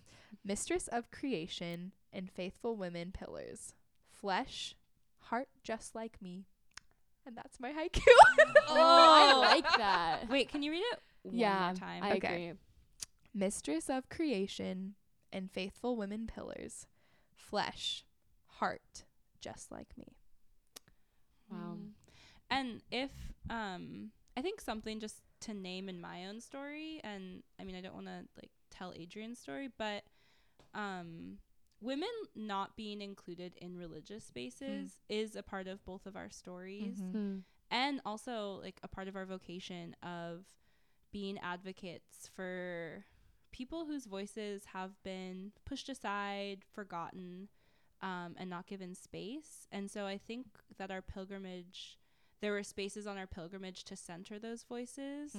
Mistress of Creation and faithful women pillars, flesh, heart just like me. And that's my haiku. Oh, I like that. wait, can you read it one yeah, more time? I Okay. agree. Mistress of creation and faithful women pillars, flesh, heart, just like me. Wow. Mm. And if um I think something just to name in my own story and I mean I don't want to like tell Adrian's story, but um women not being included in religious spaces is a part of both of our stories Mhm. Hmm. and also like a part of our vocation of being advocates for people whose voices have been pushed aside, forgotten, um, and not given space. And so I think that our pilgrimage, there were spaces on our pilgrimage to center those voices,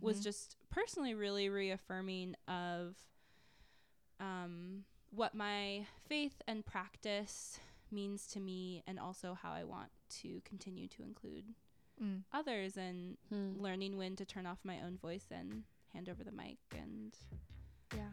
was Mhm. just personally really reaffirming of um, what my faith and practice means to me, and also how I want to continue to include Mm. others and Hmm. learning when to turn off my own voice and hand over the mic and Yeah.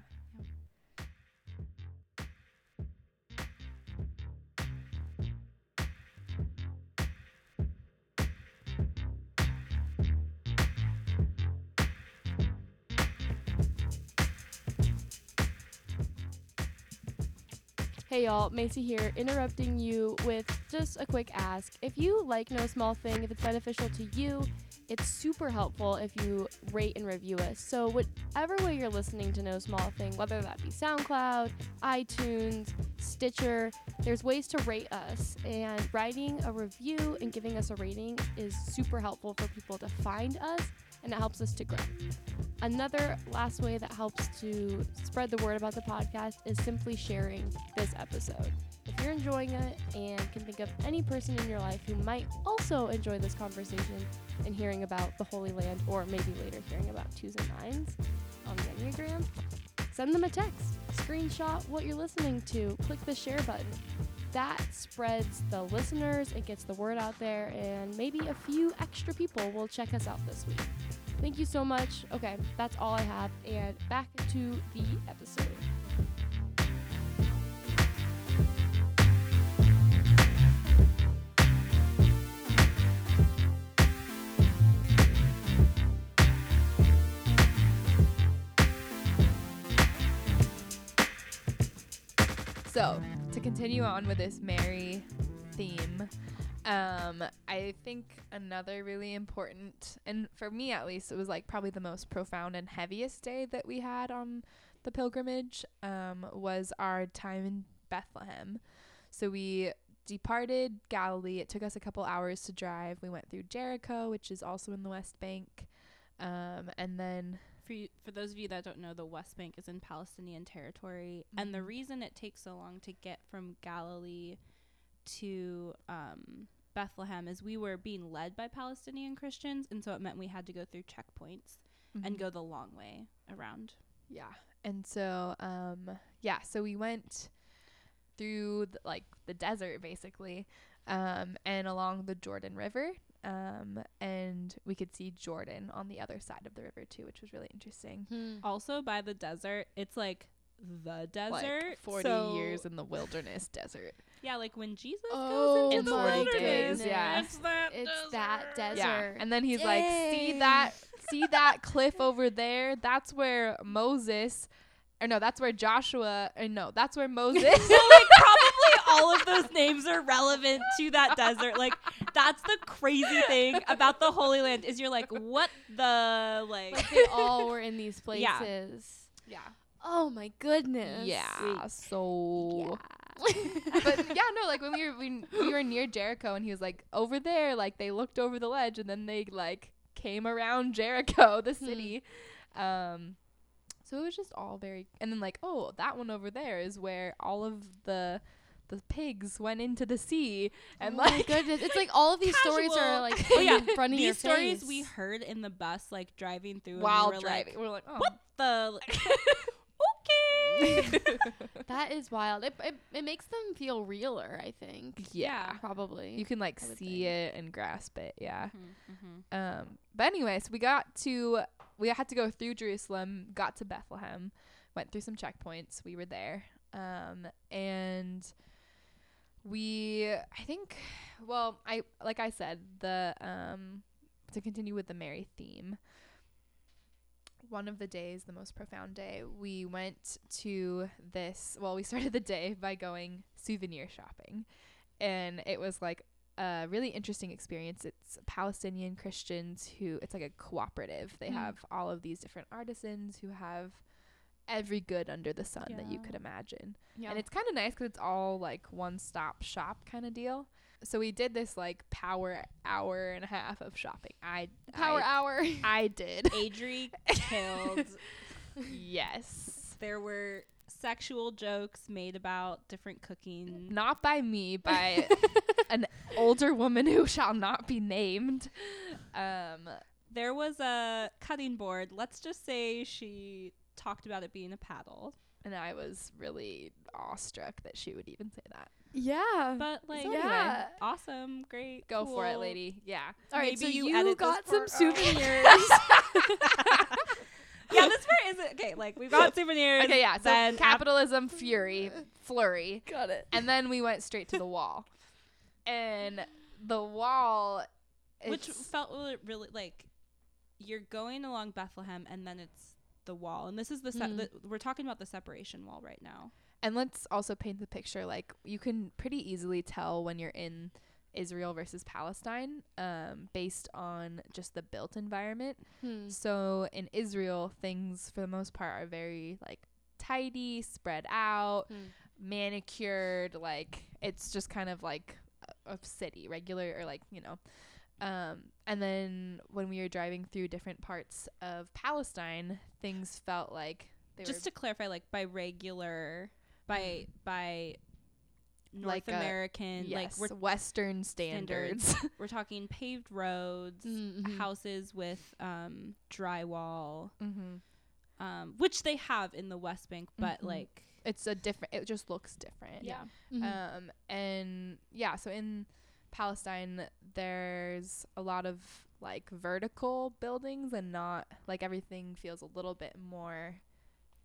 Hey y'all, Macy here, interrupting you with just a quick ask. If you like No Small Thing, if it's beneficial to you, it's super helpful if you rate and review us. So, whatever way you're listening to No Small Thing, whether that be SoundCloud, iTunes, Stitcher, there's ways to rate us. And writing a review and giving us a rating is super helpful for people to find us and it helps us to grow. Another last way that helps to spread the word about the podcast is simply sharing this episode. If you're enjoying it and can think of any person in your life who might also enjoy this conversation and hearing about the Holy Land, or maybe later hearing about twos and nines on the Enneagram, send them a text, screenshot what you're listening to, click the share button. That spreads the listeners, it gets the word out there, and maybe a few extra people will check us out this week. Thank you so much. Okay, that's all I have, and back to the episode. So, to continue on with this Mary theme, Um, I think another really important, and for me at least, it was like probably the most profound and heaviest day that we had on the pilgrimage. Um, was our time in Bethlehem. So we departed Galilee. It took us a couple hours to drive. We went through Jericho, which is also in the West Bank. Um, and then For you, for those of you that don't know, the West Bank is in Palestinian territory, and the Mhm. reason it takes so long to get from Galilee to um, Bethlehem is we were being led by Palestinian Christians, and so it meant we had to go through checkpoints and Mhm. go the long way around. Yeah. And so um yeah, so we went through the, like the desert basically um and along the Jordan River um and we could see Jordan on the other side of the river too, which was really interesting. Hmm. Also, by the desert, it's like the desert. Like 40 so- years in the wilderness desert. Yeah, like when Jesus Oh goes In into the 40 wilderness. days, yeah. It's that It's desert. that desert. Yeah. And then he's like, "See that see that cliff over there? That's where Moses or no, that's where Joshua or no, that's where Moses so like probably all of those names are relevant to that desert. Like that's the crazy thing about the Holy Land is you're like, what the like? Like they all were in these places. Yeah. Oh my goodness. Yeah. So Yeah. but yeah, no, like when we were when we were near Jericho and he was like over there, like they looked over the ledge and then they like came around Jericho, the Hmm. city. Um so it was just all very and then like, oh, that one over there is where all of the the pigs went into the sea and oh my like goodness. It's like all of these stories are like Oh, in yeah. front of your These stories face. we heard in the bus, like driving through, while and we were driving. Like, we're like, oh. what the? That is wild. It, it it makes them feel realer, I think. yeah. Probably. You can like see think. it and grasp it, yeah. Mm-hmm. Um, but anyways, we got to we had to go through Jerusalem, got to Bethlehem, went through some checkpoints. We were there, um, and we I think, well, I like I said the um to continue with the Mary theme. One of the days, the most profound day, we went to this. Well, we started the day by going souvenir shopping, and it was like a really interesting experience. It's Palestinian Christians who it's like a cooperative. They Mm. have all of these different artisans who have every good under the sun that you could imagine. yeah. And it's kind of nice cuz it's all like one stop shop kind of deal. So we did this like power hour and a half of shopping. I power I, hour. I did. Adri killed. yes. There were sexual jokes made about different cooking. Not by me, by an older woman who shall not be named. Um There was a cutting board. Let's just say she talked about it being a paddle. and I was really awestruck that she would even say that. Yeah. But like, anyway. yeah. awesome, great, Go for it, lady. Yeah. All right, maybe so you you, edit got some souvenirs. yeah, this part isn't okay. Like we've got souvenirs. Okay, yeah. So then af- capitalism, fury, flurry. got it. And then we went straight to the wall. And the wall which felt really, really like you're going along Bethlehem, and then it's the wall, and this is the, se- Mm. the we're talking about the separation wall right now. And let's also paint the picture like you can pretty easily tell when you're in Israel versus Palestine um, based on just the built environment. Hmm. So in Israel, things for the most part are very like tidy, spread out, Hmm. manicured. Like it's just kind of like a, a city, regular or like you know. Um, and then when we were driving through different parts of Palestine, things felt like they Just to clarify, like by regular, by by North Like a- American, yes, like Western standards. we're talking paved roads, Mhm. houses with um, drywall, mm-hmm. um, which they have in the West Bank, but Mhm. like It's a different. It just looks different. yeah, Mhm. Um, and yeah, so in Palestine, there's a lot of like vertical buildings and not like everything feels a little bit more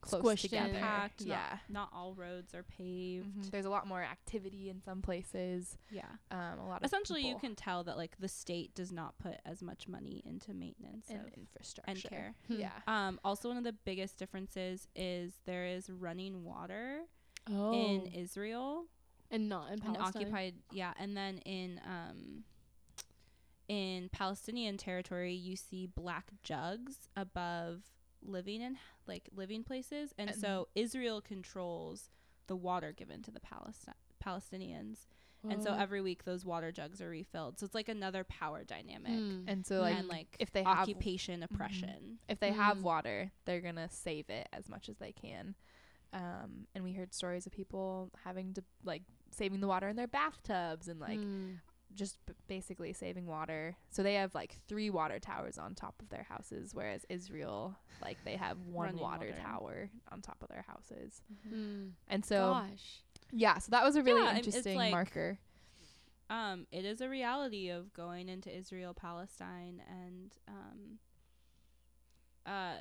close Squished together. in. Packed, not- Yeah. not all roads are paved. Mhm. There's a lot more activity in some places. Yeah. Um, a lot of Essentially, you can tell that like the state does not put as much money into maintenance and of, infrastructure and care. Hmm. Yeah. Um, also, one of the biggest differences is there is running water Oh. in Israel, and not in in Palestine. occupied yeah and then in um in palestinian territory you see black jugs above living in like living places and, And- so israel controls the water given to the Palesti- palestinians and so every week those water jugs are refilled so it's like another power dynamic Mm. And so like and like if they have occupation oppression if they have Mm. water, they're gonna save it as much as they can. Um, and we heard stories of people having to like saving the water in their bathtubs and like Mm. Just b- basically saving water. So they have like three water towers on top of their houses, whereas Israel like they have one water, water. tower on top of their houses. Mm. And so Gosh. yeah, so that was a really Yeah, interesting like- marker. um, it is a reality of going into Israel, Palestine, and um, uh,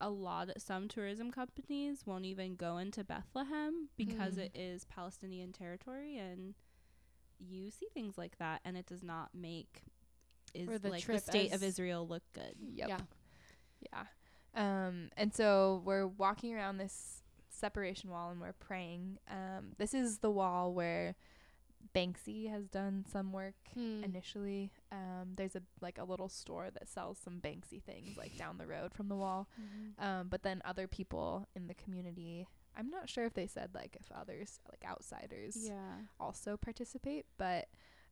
a lot. Some tourism companies won't even go into Bethlehem because Mm. it is Palestinian territory, and you see things like that, and it does not make is Or the like the state of Israel look good. Yep. Yeah. Yeah. Um, and so we're walking around this separation wall and we're praying. Um, this is the wall where Banksy has done some work Hmm. initially. Um, there's a like a little store that sells some Banksy things like down the road from the wall. Mhm. Um, but then other people in the community, I'm not sure if they said like if others like outsiders Yeah. also participate, but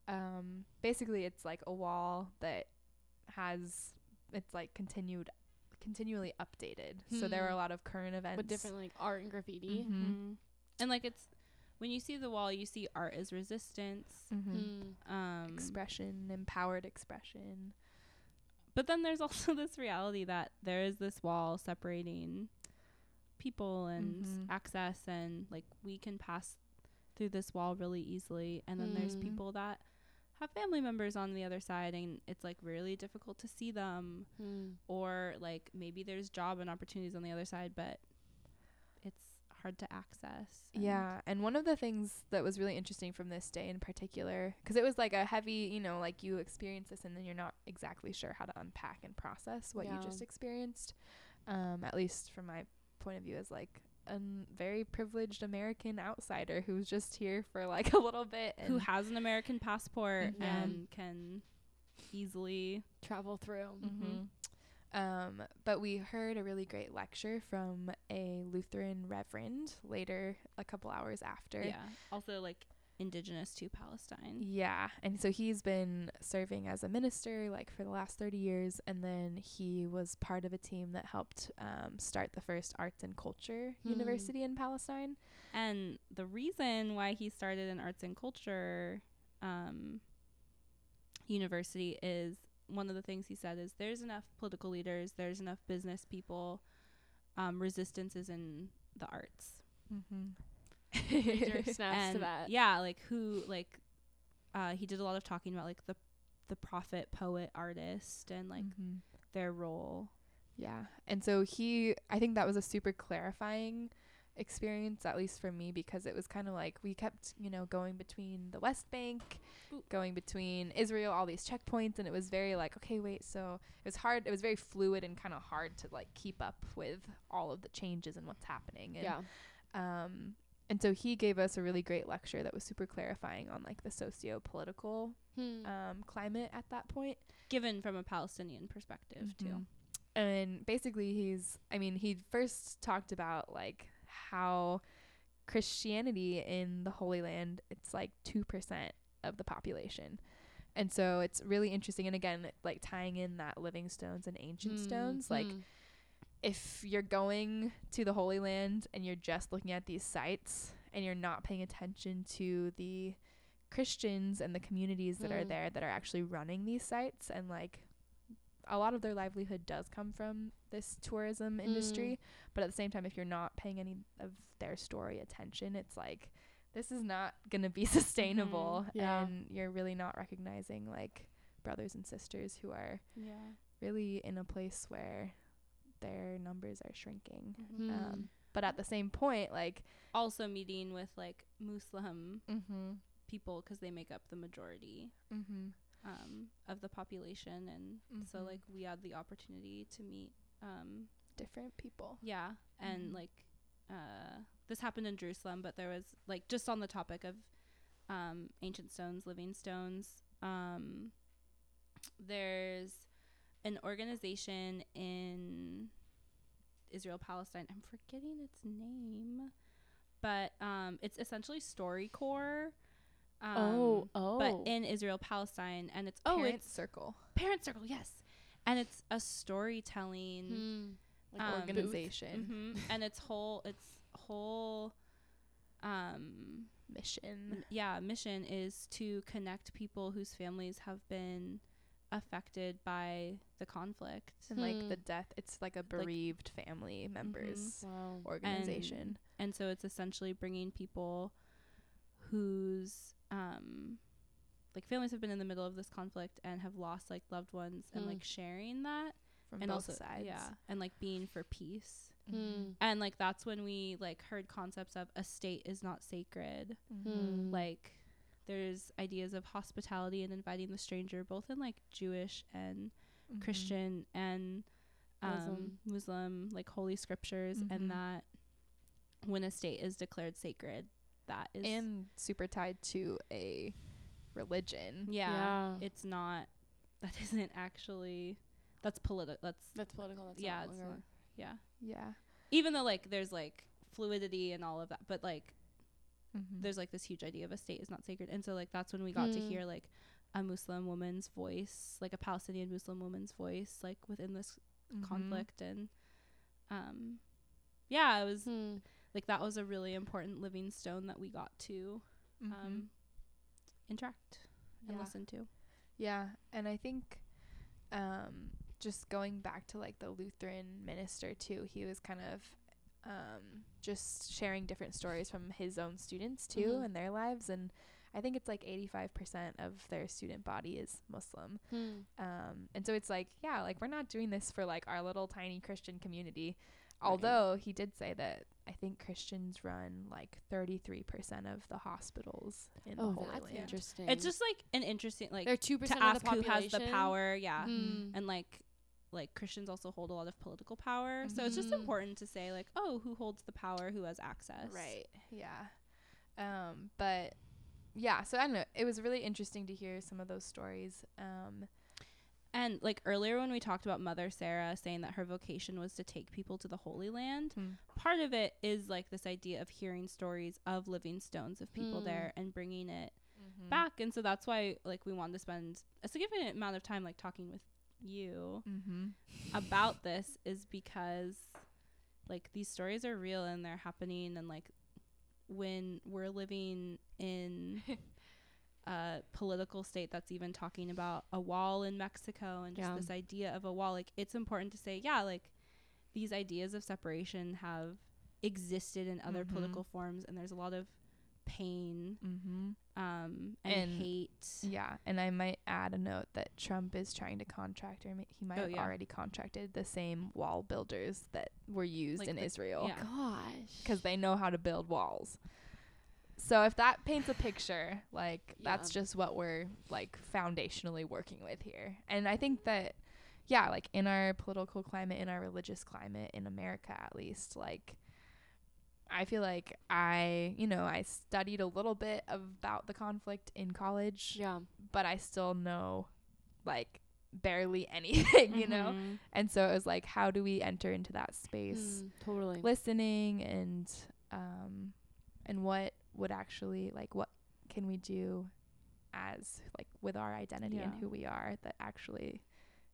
um, basically it's like a wall that has it's like continued continually updated. So there are Hmm. a lot of current events With different like art and graffiti. Mhm. Mhm. And like it's when you see the wall, you see art as resistance. Mhm. Mm. Um, expression, empowered expression. But then there's also this reality that there is this wall separating people and Mhm. access, and like we can pass through this wall really easily. And then there's Mm. people that have family members on the other side, and it's like really difficult to see them, Mm. or like maybe there's job and opportunities on the other side, but it's hard to access. and- Yeah, and one of the things that was really interesting from this day in particular, because it was like a heavy, you know, like you experience this and then you're not exactly sure how to unpack and process what Yeah. you just experienced. Um, at least from my point of view as like a very privileged American outsider who's just here for like a little bit. And Who has an American passport Mhm. and can easily Travel through. Mhm. Um, but we heard a really great lecture from a Lutheran reverend later, a couple hours after. Yeah. Also, like indigenous to Palestine. Yeah, and so he's been serving as a minister like for the last 30 years and then he was part of a team that helped um, start the first arts and culture Hmm. university in Palestine. And the reason why he started an arts and culture um, university is one of the things he said is there's enough political leaders, there's enough business people. Um, resistance is in the arts. Mm-hmm. Major snaps to and that. yeah, like who like uh, he did a lot of talking about like the the prophet, poet, artist, and like Mm-hmm. their role. Yeah. And so he, I think that was a super clarifying experience, at least for me, because it was kind of like we kept, you know, going between the West Bank, Ooh. going between Israel, all these checkpoints. And it was very like, okay, wait. So it was hard. It was very fluid and kind of hard to like keep up with all of the changes and what's happening. And, Yeah. Um, and so he gave us a really great lecture that was super clarifying on like the socio political Hmm. um, climate at that point. Given from a Palestinian perspective too. Mhm. And basically, he's, I mean, he first talked about like how Christianity in the Holy Land, it's like 2% of the population. And so it's really interesting. And again, like tying in that living stones and ancient Hmm. stones, like Hmm. If you're going to the Holy Land and you're just looking at these sites and you're not paying attention to the Christians and the communities that are Mm. there that are actually running these sites and like a lot of their livelihood does come from this tourism industry but at the same time if you're not paying any of their story attention it's like this is not going to be sustainable Yeah. and you're really not recognizing like brothers and sisters who are Yeah. really in a place where their numbers are shrinking. Hmm. Um, but at the same point, like, Also meeting with like Muslim mm-hmm, people because they make up the majority mm-hmm, um, of the population, and so Mhm. like we had the opportunity to meet. Um, different people. yeah, and Mhm. like uh, this happened in Jerusalem, but there was like just on the topic of um, ancient stones, living stones. Um, there's an organization in Israel Palestine. I'm forgetting its name, but um, it's essentially StoryCorps. Um, oh, oh. But in Israel Palestine, and it's Oh, parent it's circle. parent circle, yes, and it's a storytelling Hmm. Like Um, organization hmm and its whole its whole um mission. m- yeah mission is to connect people whose families have been affected by the conflict And like Hmm. the death, it's like a bereaved family members Wow. organization. and so it's essentially bringing people whose um like families have been in the middle of this conflict and have lost like loved ones and Hmm. like sharing that from and both also sides. yeah and like being for peace Hmm. and like that's when we like heard concepts of a state is not sacred Hmm. like there's ideas of hospitality and inviting the stranger both in like jewish and Mhm. christian and um, Muslim. muslim. like holy scriptures Mhm. and that when a state is declared sacred that is and super tied to a religion. yeah, Yeah. it's not that isn't actually that's political that's That's political. That's yeah not it's not, yeah Yeah. even though like there's like fluidity and all of that but like Mhm. there's like this huge idea of a state is not sacred and so like that's when we got to Hmm. hear like a muslim woman's voice like a palestinian muslim woman's voice like within this Mhm. conflict and um yeah it was Hmm. like that was a really important living stone that we got to Mhm. um interact and Yeah. listen to Yeah, and I think um just going back to like the Lutheran minister too, he was kind of um just sharing different stories from his own students too Mhm. and their lives and I think it's like 85% of their student body is Muslim. Hmm. Um and so it's like, yeah, like we're not doing this for like our little tiny Christian community. Although he did say that I think Christians run like 33% of the hospitals in Oh, the Holy that's Land. interesting. it's just like an interesting like they're two percent to of ask the who has the power yeah Hmm. and like like christians also hold a lot of political power so it's just Mhm. important to say like oh who holds the power who has access Right. Yeah. Um, but yeah, so I don't know. It was really interesting to hear some of those stories. Um, and like earlier when we talked about mother sarah saying that her vocation was to take people to the holy land Hmm. part of it is like this idea of hearing stories of living stones of people Hmm. there and bringing it Mm-hmm. back and so that's why like we wanted to spend a significant amount of time like talking with you Mm-hmm. about this is because like these stories are real and they're happening and like when we're living in a political state that's even talking about a wall in Mexico and just Yeah. this idea of a wall like it's important to say yeah like these ideas of separation have existed in other Mhm. political forms and there's a lot of pain Mm-hmm. um and, And- hate Yeah, and I might add a note that Trump is trying to contract, or he might Oh, have yeah. already contracted the same wall builders that were used Like in the- Israel yeah. Gosh. because they know how to build walls. So if that paints a picture, like that's just what we're like foundationally working with here. And I think that yeah, like in our political climate, in our religious climate in America at least, like I feel like I, you know, I studied a little bit about the conflict in college, Yeah. but I still know like barely anything, you know? Mhm. And so it was like how do we enter into that space? Mm, totally. listening and um and what would actually like what can we do as like with our identity and who we are that actually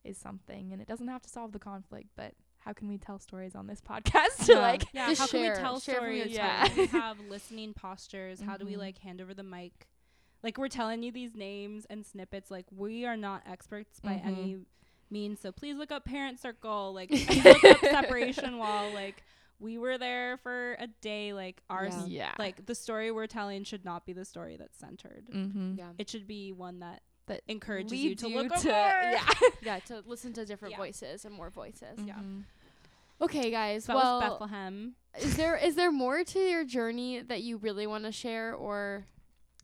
is something and it doesn't have to solve the conflict but how can we tell stories on this podcast to Yeah. like yeah Just how can we tell share stories Yeah, we have listening postures how do we Mhm. like hand over the mic like we're telling you these names and snippets like we are not experts by Mhm. any means so please look up parent circle like look up separation wall like we were there for a day like our Yeah. s- yeah like the story we're telling should not be the story that's centered mm-hmm. Yeah. it should be one that that encourages you to you look up to more. yeah Yeah. To listen to different Yeah. voices and more voices. Yeah. Okay, guys. so that well, was bethlehem is there is there more to your journey that you really want to share, or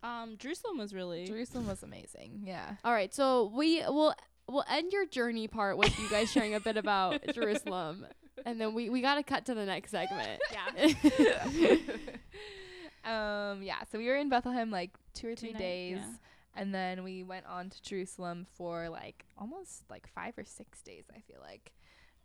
um jerusalem was really Jerusalem was amazing yeah all right? So we will we'll end your journey part with you guys sharing a bit about Jerusalem, and then we we gotta cut to the next segment. yeah Um, yeah, so we were in Bethlehem like two or three night- days. yeah. And then we went on to Jerusalem for like almost like five or six days, I feel like.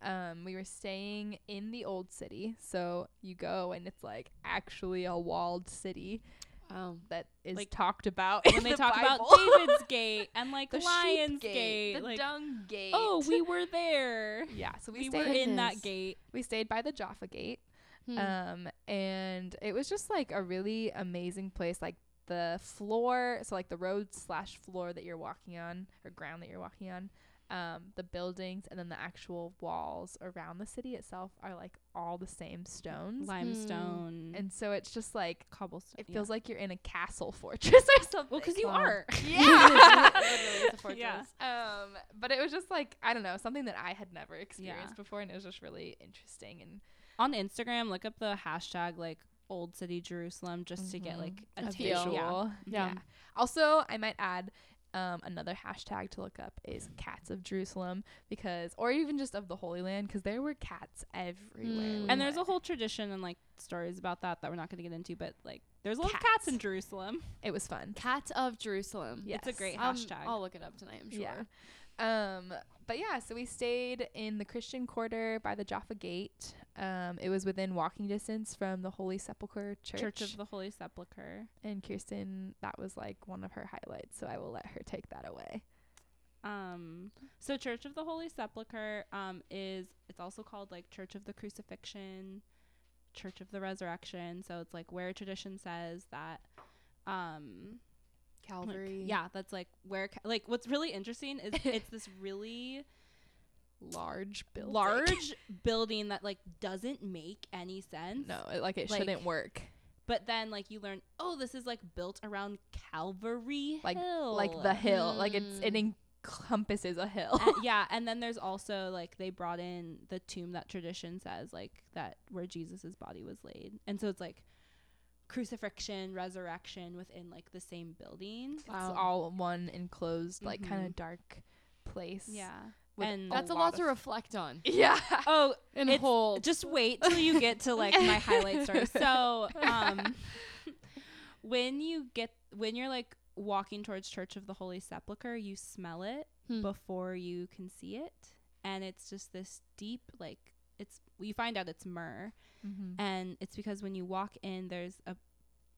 Um, we were staying in the old city. So you go and it's like actually a walled city Wow. that is Like, talked about when in they the talk Bible. about David's Gate and like the Lion's gate, Gate, the like dung gate. oh, we were there. yeah. So we, We, stayed were in that gate. we stayed by the Jaffa Gate. Hmm. Um, and it was just like a really amazing place. Like the floor, so like the road slash floor that you're walking on or ground that you're walking on, um, the buildings and then the actual walls around the city itself are like all the same stones. Limestone And so it's just like cobblestone. it feels like you're in a castle fortress or something. well, because you Wow. are. yeah. Literally, it's a fortress. Yeah. Um, but it was just like I don't know something that I had never experienced before, and it was just really interesting and on Instagram, look up the hashtag like Old City Jerusalem just to get Mhm. like a, a taste. Yeah. visual. Yeah. Also, I might add um, another hashtag to look up is cats of Jerusalem because, or even just of the Holy Land, because there were cats everywhere. Mm. we And there's a whole tradition and like stories about that that we're not going to get into, but like there's a lot of Cats. cats in Jerusalem. It was fun. Cats of Jerusalem. Yes. It's a great Um, hashtag. I'll look it up tonight. I'm sure. Yeah. Um, but yeah, so we stayed in the Christian Quarter by the Jaffa Gate. Um, it was within walking distance from the Holy Sepulchre Church. Church of the Holy Sepulchre. and Kirsten, that was like one of her highlights, so I will let her take that away. Um, so Church of the Holy Sepulchre um, is it's also called like Church of the Crucifixion, Church of the Resurrection. So it's like where tradition says that. Um, like, Calvary. yeah, that's like where ca- like what's really interesting is it's this really Large building. large building that like doesn't make any sense. No, it, like it Like, shouldn't work. But then like you learn, oh, this is like built around Calvary Like- Hill. Like the hill, like it's it Mm. encompasses a hill. Uh, yeah, and then there's also like they brought in the tomb that tradition says like that where Jesus's body was laid, and so it's like crucifixion, resurrection within like the same building. It's all one enclosed, like kind Mhm. of dark place. Yeah, and That's a lot lot to reflect on Yeah. oh, and It's hold. just wait till you get to like my highlight story. So, um, when you get when you're like walking towards Church of the Holy Sepulchre, you smell it Hmm. before you can see it, and it's just this deep like it's. You find out it's myrrh, mm-hmm. and it's because when you walk in, there's a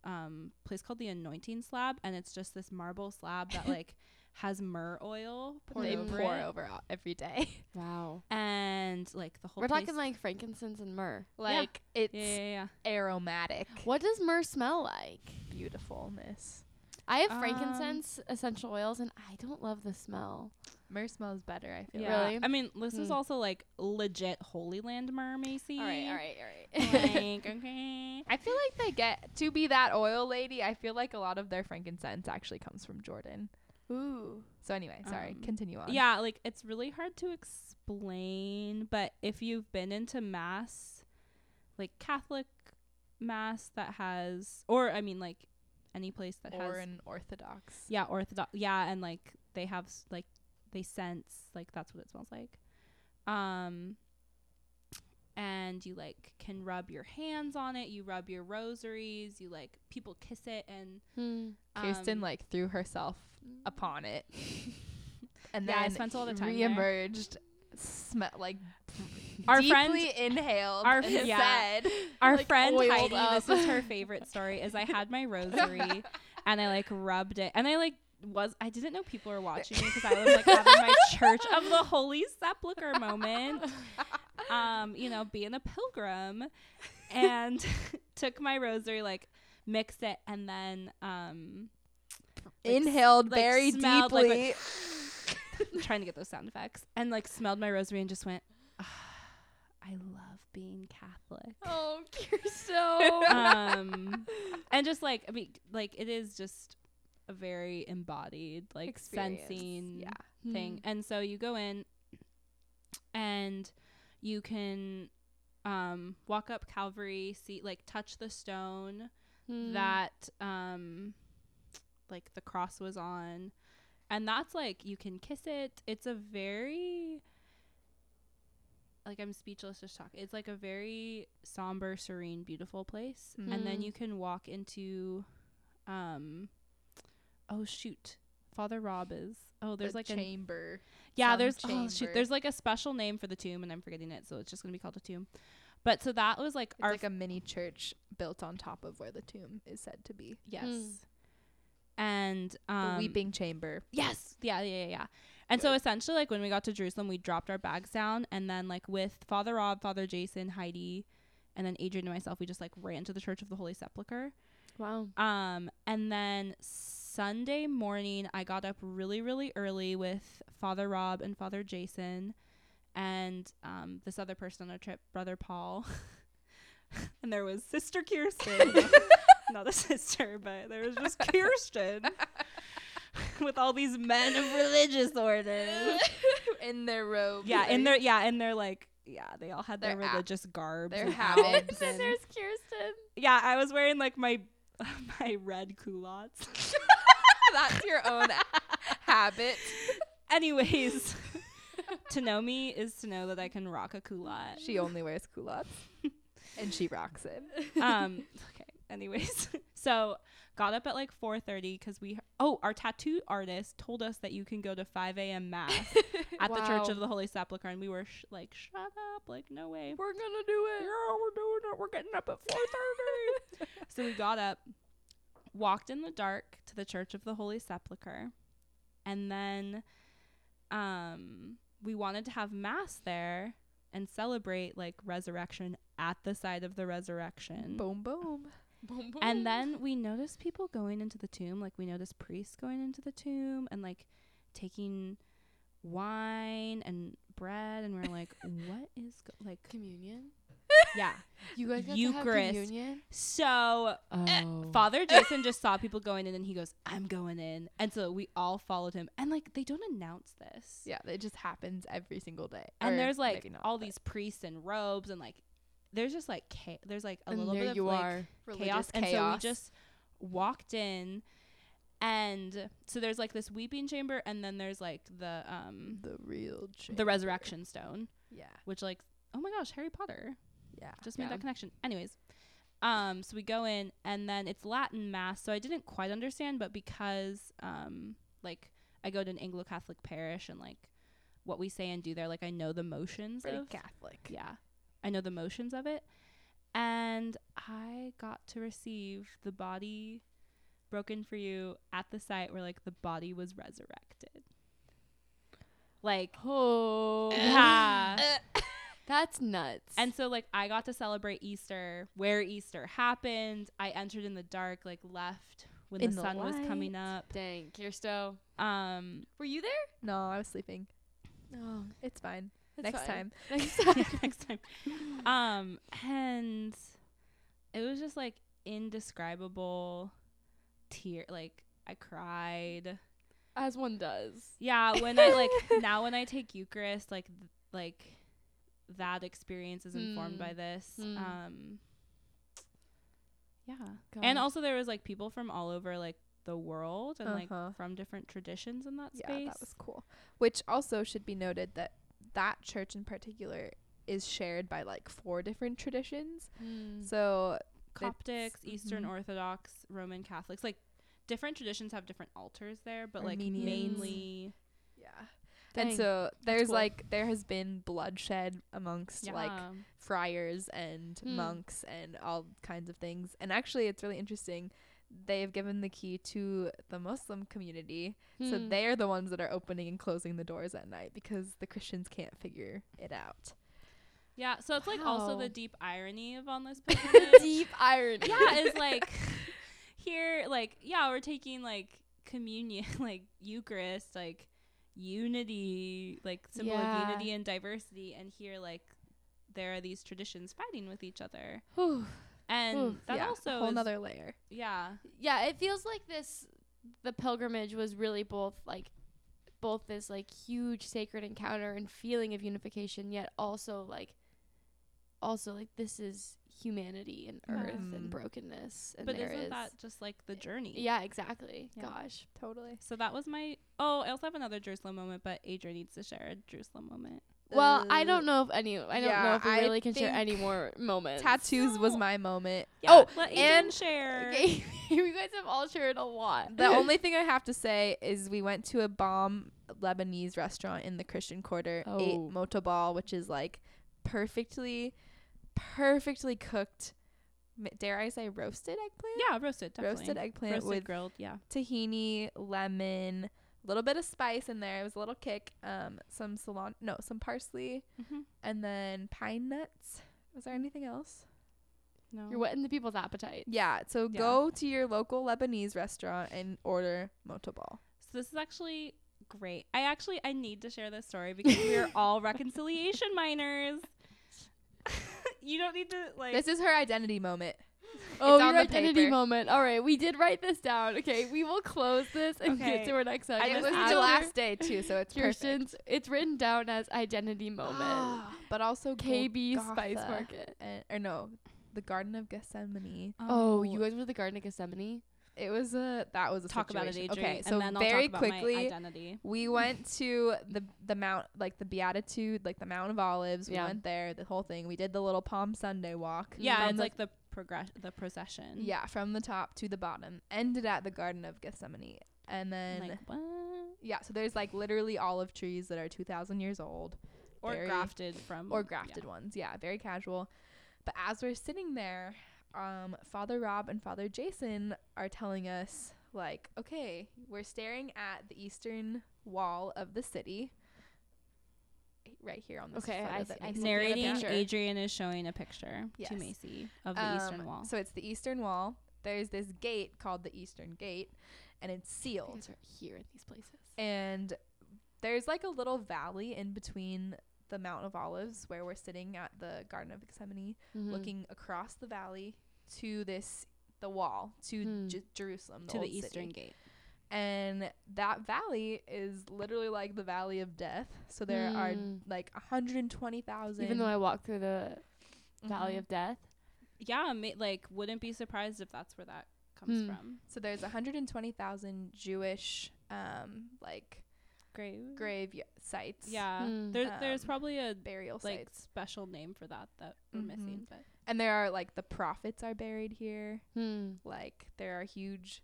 um place called the Anointing Slab, and it's just this marble slab that like has myrrh oil poured They over pour it, over every day. wow. and like the whole. We're talking like frankincense and myrrh. Like it's yeah, yeah, yeah. aromatic What does myrrh smell like? beautifulness. I have Um, frankincense essential oils, and I don't love the smell. Myrrh smells better. I feel. Yeah. Really? I mean, this is Hmm. also like legit Holy Land myrrh, Macy. all right, all right. Like, okay. I feel like they get to be that oil lady. I feel like a lot of their frankincense actually comes from Jordan. Ooh. So anyway, sorry. Um, continue on. Yeah, like it's really hard to explain, but if you've been into mass, like Catholic mass that has, or I mean, like any place that or has, or an Orthodox. yeah, Orthodox, yeah, and like they have s- like they sense like that's what it smells like. Um, and you like can rub your hands on it. You rub your rosaries. You like people kiss it and Hmm. Kirsten um, like threw herself upon it, and Yeah, I then spent all the time there. reemerged, smell like Our deeply friend- inhaled. our- and yeah. said, Our like, friend Heidi, up. this is her favorite story. Is I had my rosary and I like rubbed it, and I like was I didn't know people were watching me because I was like having my Church of the Holy Sepulchre moment. Um, you know, being a pilgrim, and took my rosary, like mixed it, and then um, like, s- inhaled like, very smelled, like, deeply. trying to get those sound effects, and like smelled my rosary and just went. "Ah, I love being Catholic. Oh, you're so. um and just like i mean like it is just a very embodied like Experience, sensing yeah. thing and so you go in and you can um walk up calvary see like touch the stone Hmm. that um like the cross was on and that's like you can kiss it it's a very like I'm speechless just talking. It's like a very somber, serene, beautiful place. And then Mm. you can walk into um oh shoot. Father Rob is. Oh, there's the like a chamber. Yeah, some there's oh shoot, there's like a special name for the tomb and I'm forgetting it, so it's just going to be called a tomb. But so that was like It's our like a mini church built on top of where the tomb is said to be. yes. Mm. And um the weeping chamber. Yes. Yeah, yeah, yeah, yeah. And so essentially like when we got to Jerusalem, we dropped our bags down and then like with Father Rob, Father Jason, Heidi, and then Adrian and myself, we just like ran to the Church of the Holy Sepulchre. Wow. Um and then Sunday morning I got up really really early with Father Rob and Father Jason and um this other person on our trip, Brother Paul. and there was Sister Kirsten. Not a sister, but there was just Kirsten with all these men of religious orders. in their robes. Yeah, in their yeah, in their like yeah, they all had their, Their religious garbs. their and habits and- and- There's Kirsten. yeah, I was wearing like my my red culottes. That's your own habit. Anyways, to know me is to know that I can rock a culotte. She only wears culottes. and she rocks it. um anyways so got up at like 4.30 because we oh our tattoo artist told us that you can go to 5 a.m mass at the church of the holy sepulchre and we were sh- like shut up like no way. We're gonna do it. yeah we're doing it. We're getting up at 4.30 so we got up walked in the dark to the church of the holy sepulchre and then um we wanted to have mass there and celebrate like resurrection at the side of the resurrection. Boom boom. And then we notice people going into the tomb, like we notice priests going into the tomb and like taking wine and bread, and we're like, what is go-? like, Communion. yeah. You guys got to Eucharist. have communion. So eh, Oh. Father Jason just saw people going in, and he goes, "I'm going in," and so we all followed him. And like they don't announce this, Yeah, it just happens every single day. and there's like not, all these priests in robes, and like there's just like cha- there's like a and little bit of like, chaos. chaos. And so we just walked in and so there's like this weeping chamber and then there's like the um the real the resurrection stone, Yeah. which like oh my gosh, Harry Potter. Yeah. Just made yeah. that connection. Anyways. Um so we go in and then it's Latin mass, so I didn't quite understand, but because um like I go to an Anglo Catholic parish and like what we say and do there, like I know the motions Pretty of Catholic. yeah i know the motions of it and i got to receive the body broken for you at the site where like the body was resurrected like Oh. yeah That's nuts. and so like i got to celebrate easter where easter happened i entered in the dark like left when the the sun was coming light. up dang, Kirsto. um Were you there? No, I was sleeping. Oh, It's fine. Next fine. time. Next time. next time. Um, and it was just like indescribable tear. Like I cried. As one does. Yeah, when I like now when I take Eucharist, like th- like that experience is informed Hmm. by this. Hmm. Um, yeah, and also there was like people from all over like the world and Uh-huh. like from different traditions in that space. Yeah, space. that was cool. Which also should be noted that that church in particular is shared by like four different traditions. Mm. So Coptics, Eastern mhm. Orthodox, Roman Catholics, like different traditions have different altars there, but like mainly yeah. Dang, and so there's cool. like there has been bloodshed amongst yeah. like friars and Hmm. monks and all kinds of things. And actually, it's really interesting. They've given the key to the Muslim community, so Hmm. they're the ones that are opening and closing the doors at night because the Christians can't figure it out. yeah, so it's like also the deep irony of on this pilgrimage. deep irony. yeah, is like here, like yeah, we're taking like communion, like Eucharist, like unity, like symbol Yeah. of unity and diversity, and here like there are these traditions fighting with each other, Whew. And Oof, that yeah, also a whole is, nother layer. yeah, yeah, it feels like this the pilgrimage was really both like both this like huge sacred encounter and feeling of unification yet also like also like this is humanity and earth and Mhm. brokenness and but there isn't is- that just like the journey? yeah exactly Yeah. Totally. So that was my. Oh, I also have another Jerusalem moment, but Adrian needs to share a Jerusalem moment. Well, I Uh, don't know if any. I don't know if we I really can share any more moments. tattoos was my moment. Yeah, oh, let and share. Okay, you guys have all shared a lot. the only thing I have to say is we went to a bomb Lebanese restaurant in the Christian Quarter, oh. ate moutabal, which is like perfectly, perfectly cooked. Dare I say roasted eggplant? Yeah, roasted. Definitely. roasted eggplant Roasted with grilled. Yeah. tahini, lemon, a little bit of spice in there. It was a little kick. Um, some cilantro, no, some parsley, Mm-hmm. and then pine nuts. Was there anything else? No. You're whetting the people's appetite. Yeah. So Yeah. go to your local Lebanese restaurant and order moutabal. So this is actually great. I actually I need to share this story because we are all reconciliation minors. you don't need to like. This is her identity moment. Oh, It's on your the identity paper. moment. All right, we did write this down. Okay, we will close this and Okay. get to our next I segment. it just was the last day too, so it's Kirsten's. It's written down as identity moment. but also KB Golgotha Spice Market. and, or no, the Garden of Gethsemane. Oh, you guys went to the Garden of Gethsemane. It was a that was a talk about it, situation. Adrian. Okay, and so then I'll very talk about quickly, my identity. we went to the the mount like the beatitude like the mount of olives we Yeah. went there the whole thing we did the little palm sunday walk Yeah, from it's the- like the progress, the procession. yeah from the top to the bottom ended at the garden of gethsemane and then like what? yeah so there's like literally olive trees that are 2000 years old Or very- grafted from or yeah. grafted ones yeah very casual but as we're sitting there um father rob and father jason are telling us like okay we're staring at the eastern wall of the city right here on this side. Okay, photo I that see- I see. put in a Narrating, picture. Adrian is showing a picture Yes. to Macy of the eastern Um, wall. So it's the eastern wall. There's this gate called the Eastern Gate, and it's sealed. guys are here in these places. And there's like a little valley in between the Mount of Olives where we're sitting at the Garden of Gethsemane, Mhm. looking across the valley to this the wall to Hmm. J- Jerusalem, the to the eastern city. gate. And that valley is literally like the valley of death. So there are Hmm. like 120,000. Even though I walked through the Valley Mhm. of Death. Yeah, ma- like wouldn't be surprised if that's where that comes Hmm. from. So there's 120,000 Jewish um like Grave. grave y- sites. Yeah, Hmm. there, there's Um, pyrously a Burial like sites. special name for that that we're Mhm. missing, but And there are like the prophets are buried here. Hmm. Like there are huge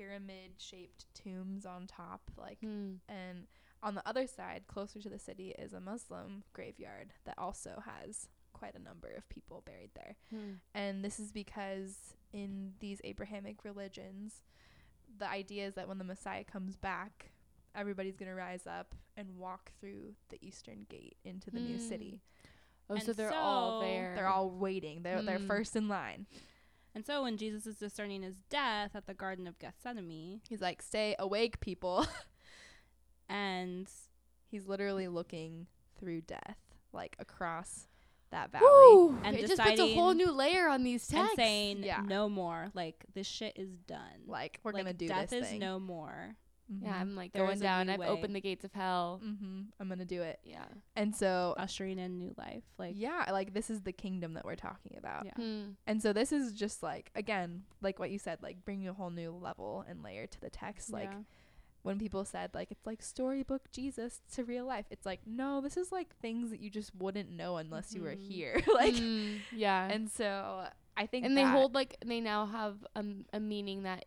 pyramid shaped tombs on top like Hmm. and on the other side closer to the city is a Muslim graveyard that also has quite a number of people buried there. Hmm. And this is because in these Abrahamic religions, the idea is that when the Messiah comes back, everybody's going to rise up and walk through the eastern gate into the new Hmm. city. Oh, so they're all there. They're all waiting. They're they're Hmm. first in line. And so when Jesus is discerning his death at the Garden of Gethsemane, He's like, "Stay awake, people." and He's literally looking through death, like across that valley. Woo! And it just puts a whole new layer on these texts. and saying Yeah. no more, like this shit is done. Like we're Like, gonna do death this Death is thing. no more. Yeah, I'm like There going down. I've way. opened the gates of hell. Mm-hmm. I'm gonna do it. Yeah. And so, ushering in new life. Like yeah, like this is the kingdom that we're talking about. Yeah. Hmm. And so this is just like again, like what you said, like bringing a whole new level and layer to the text. Like yeah. when people said like it's like storybook Jesus to real life. It's like no, this is like things that you just wouldn't know unless you were Mhm. here. like Hmm. yeah. and so I think and they hold like they now have um, a meaning that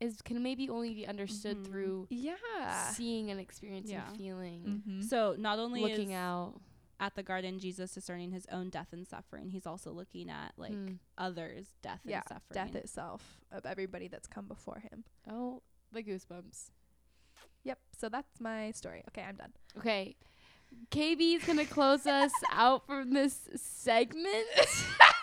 is can maybe only be understood Mhm. through yeah. seeing and experiencing Yeah. feeling Mm-hmm. So not only looking is out at the garden Jesus discerning his own death and suffering, he's also looking at like Hmm. others' death yeah, and suffering. death itself of everybody that's come before him. oh the goosebumps Yep. So that's my story. Okay, I'm done. okay kb is gonna close us out from this segment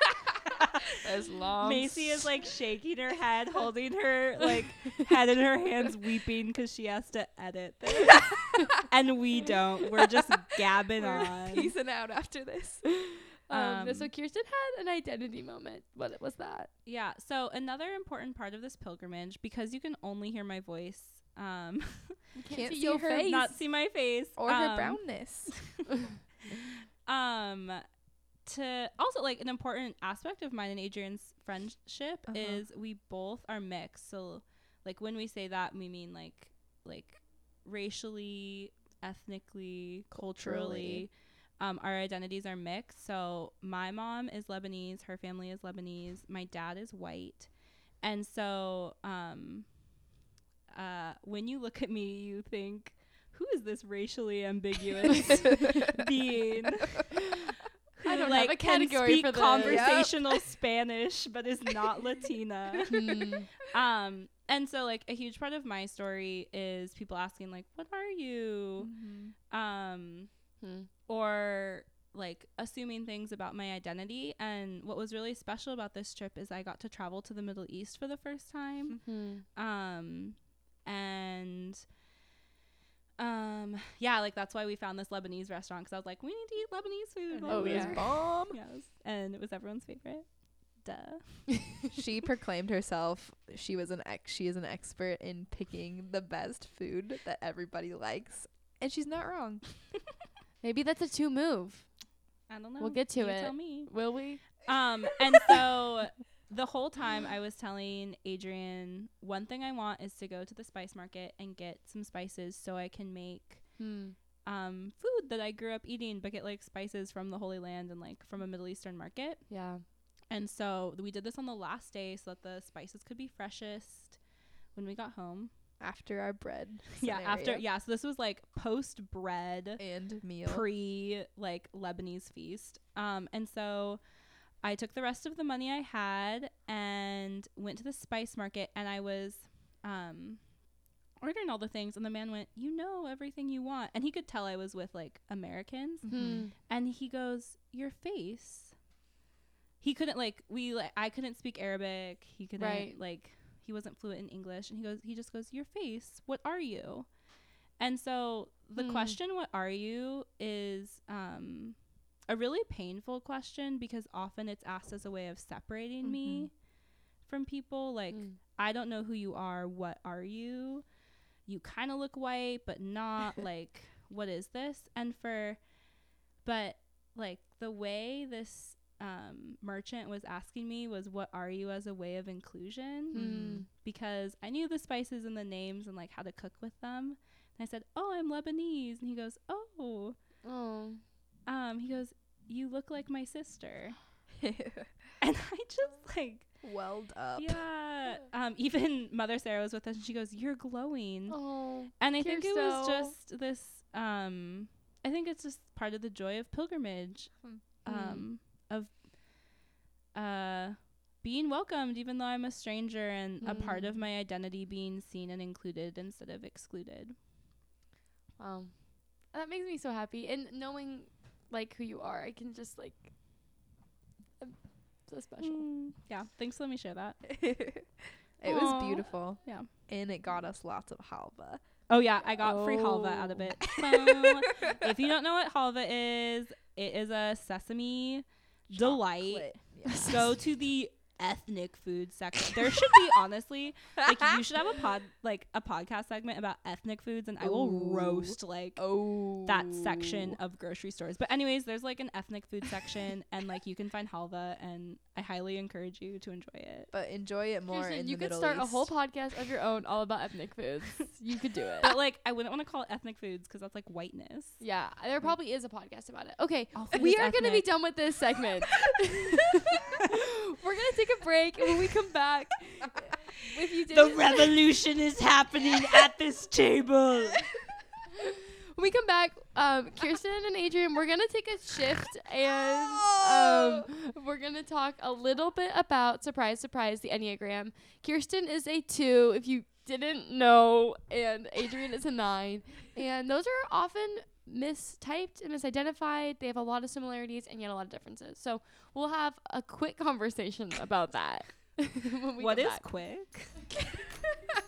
As long Macy is like shaking her head, holding her like head in her hands, weeping because she has to edit this, and we don't. We're just gabbing We're on. peacing out after this. um, Um, so kirsten had an identity moment what was that Yeah. So another important part of this pilgrimage, because you can only hear my voice, um, you Can't see see your her face not see my face, Or her um, brownness. um to also like an important aspect of mine and Adrian's friendship Uh-huh. is we both are mixed. So like when we say that we mean like like racially ethnically, Culturally. culturally, um, our identities are mixed. So my mom is Lebanese, her family is Lebanese, my dad is white, and so um, uh, when you look at me, you think, who is this racially ambiguous being? I don't have a can category speak for this. conversational Spanish, but is not Latina. Hmm. Um, and so like a huge part of my story is people asking like, "What are you?" Mm-hmm. Um, Hmm. or like assuming things about my identity. And what was really special about this trip is I got to travel to the Middle East for the first time. Hmm. Um, and um, yeah, like that's why we found this Lebanese restaurant because I was like, we need to eat Lebanese food. And while it was bomb. Yes, and it was everyone's favorite. Duh. she proclaimed herself she was an ex she is an expert in picking the best food that everybody likes and she's not wrong Maybe that's a two move. I don't know. We'll get to You it. Tell me. Will we? Um, and so the whole time I was telling Adrian, one thing I want is to go to the spice market and get some spices so I can make Hmm. um food that I grew up eating, but get like spices from the Holy Land and like from a Middle Eastern market. Yeah. And so we did this on the last day so that the spices could be freshest when we got home. after our bread Yeah, after yeah, so this was like post bread and meal pre like Lebanese feast. Um, and so I took the rest of the money I had and went to the spice market and I was um ordering all the things and the man went, "You know everything you want." And he could tell I was with like Americans Hmm. and he goes, "Your face." He couldn't like we like I couldn't speak Arabic. He couldn't Right. like he wasn't fluent in English and he goes he just goes, "Your face. What are you?" And so the Hmm. question what are you is um a really painful question because often it's asked as a way of separating me from people like Hmm. I don't know who you are. What are you? You kind of look white, but not like what is this? And for but like the way this um merchant was asking me was what are you as a way of inclusion? Hmm. Because I knew the spices and the names and like how to cook with them. And I said, "Oh, I'm Lebanese." And he goes, "Oh." Oh. Um he goes, "You look like my sister." And I just like welled up yeah. Um, even Mother Sarah was with us, and she goes, "You're glowing." Oh. and I think it was just this. Um, I think it's just part of the joy of pilgrimage, Hmm. um, of uh, being welcomed, even though I'm a stranger, and a part of Mm. my identity being seen and included instead of excluded. Wow. That makes me so happy. And knowing like who you are, I can just like I'm so special. Mm, yeah. Thanks. Let me share that. it was beautiful Yeah. and it got us lots of halva Oh yeah, I got free halva out of Oh. it. If you don't know what halva is, it is a sesame delight. Yeah. Go to the ethnic food section. There should be honestly like you should have a pod like a podcast segment about ethnic foods and I will Ooh. roast like oh that section oh. of grocery stores. But anyways, there's like an ethnic food section and like you can find halva and I highly encourage you to enjoy it. but enjoy it more Kirsten, in you the could Middle start a whole podcast of your own all about ethnic foods. you could do it. But like I wouldn't want to call it ethnic foods because that's like whiteness. yeah, there probably is a podcast about it. Okay, we is are going to be done with this segment. We're going to take a break, and when we come back, if you did The revolution is happening at this table. when we come back, um, Kirsten and Adrian, we're gonna take a shift and Oh. um, we're gonna talk a little bit about surprise, surprise, the Enneagram. Kirsten is a two, if you didn't know, and Adrian is a nine, and those are often mistyped and misidentified. They have a lot of similarities and yet a lot of differences. So we'll have a quick conversation about that. when we What is back. quick?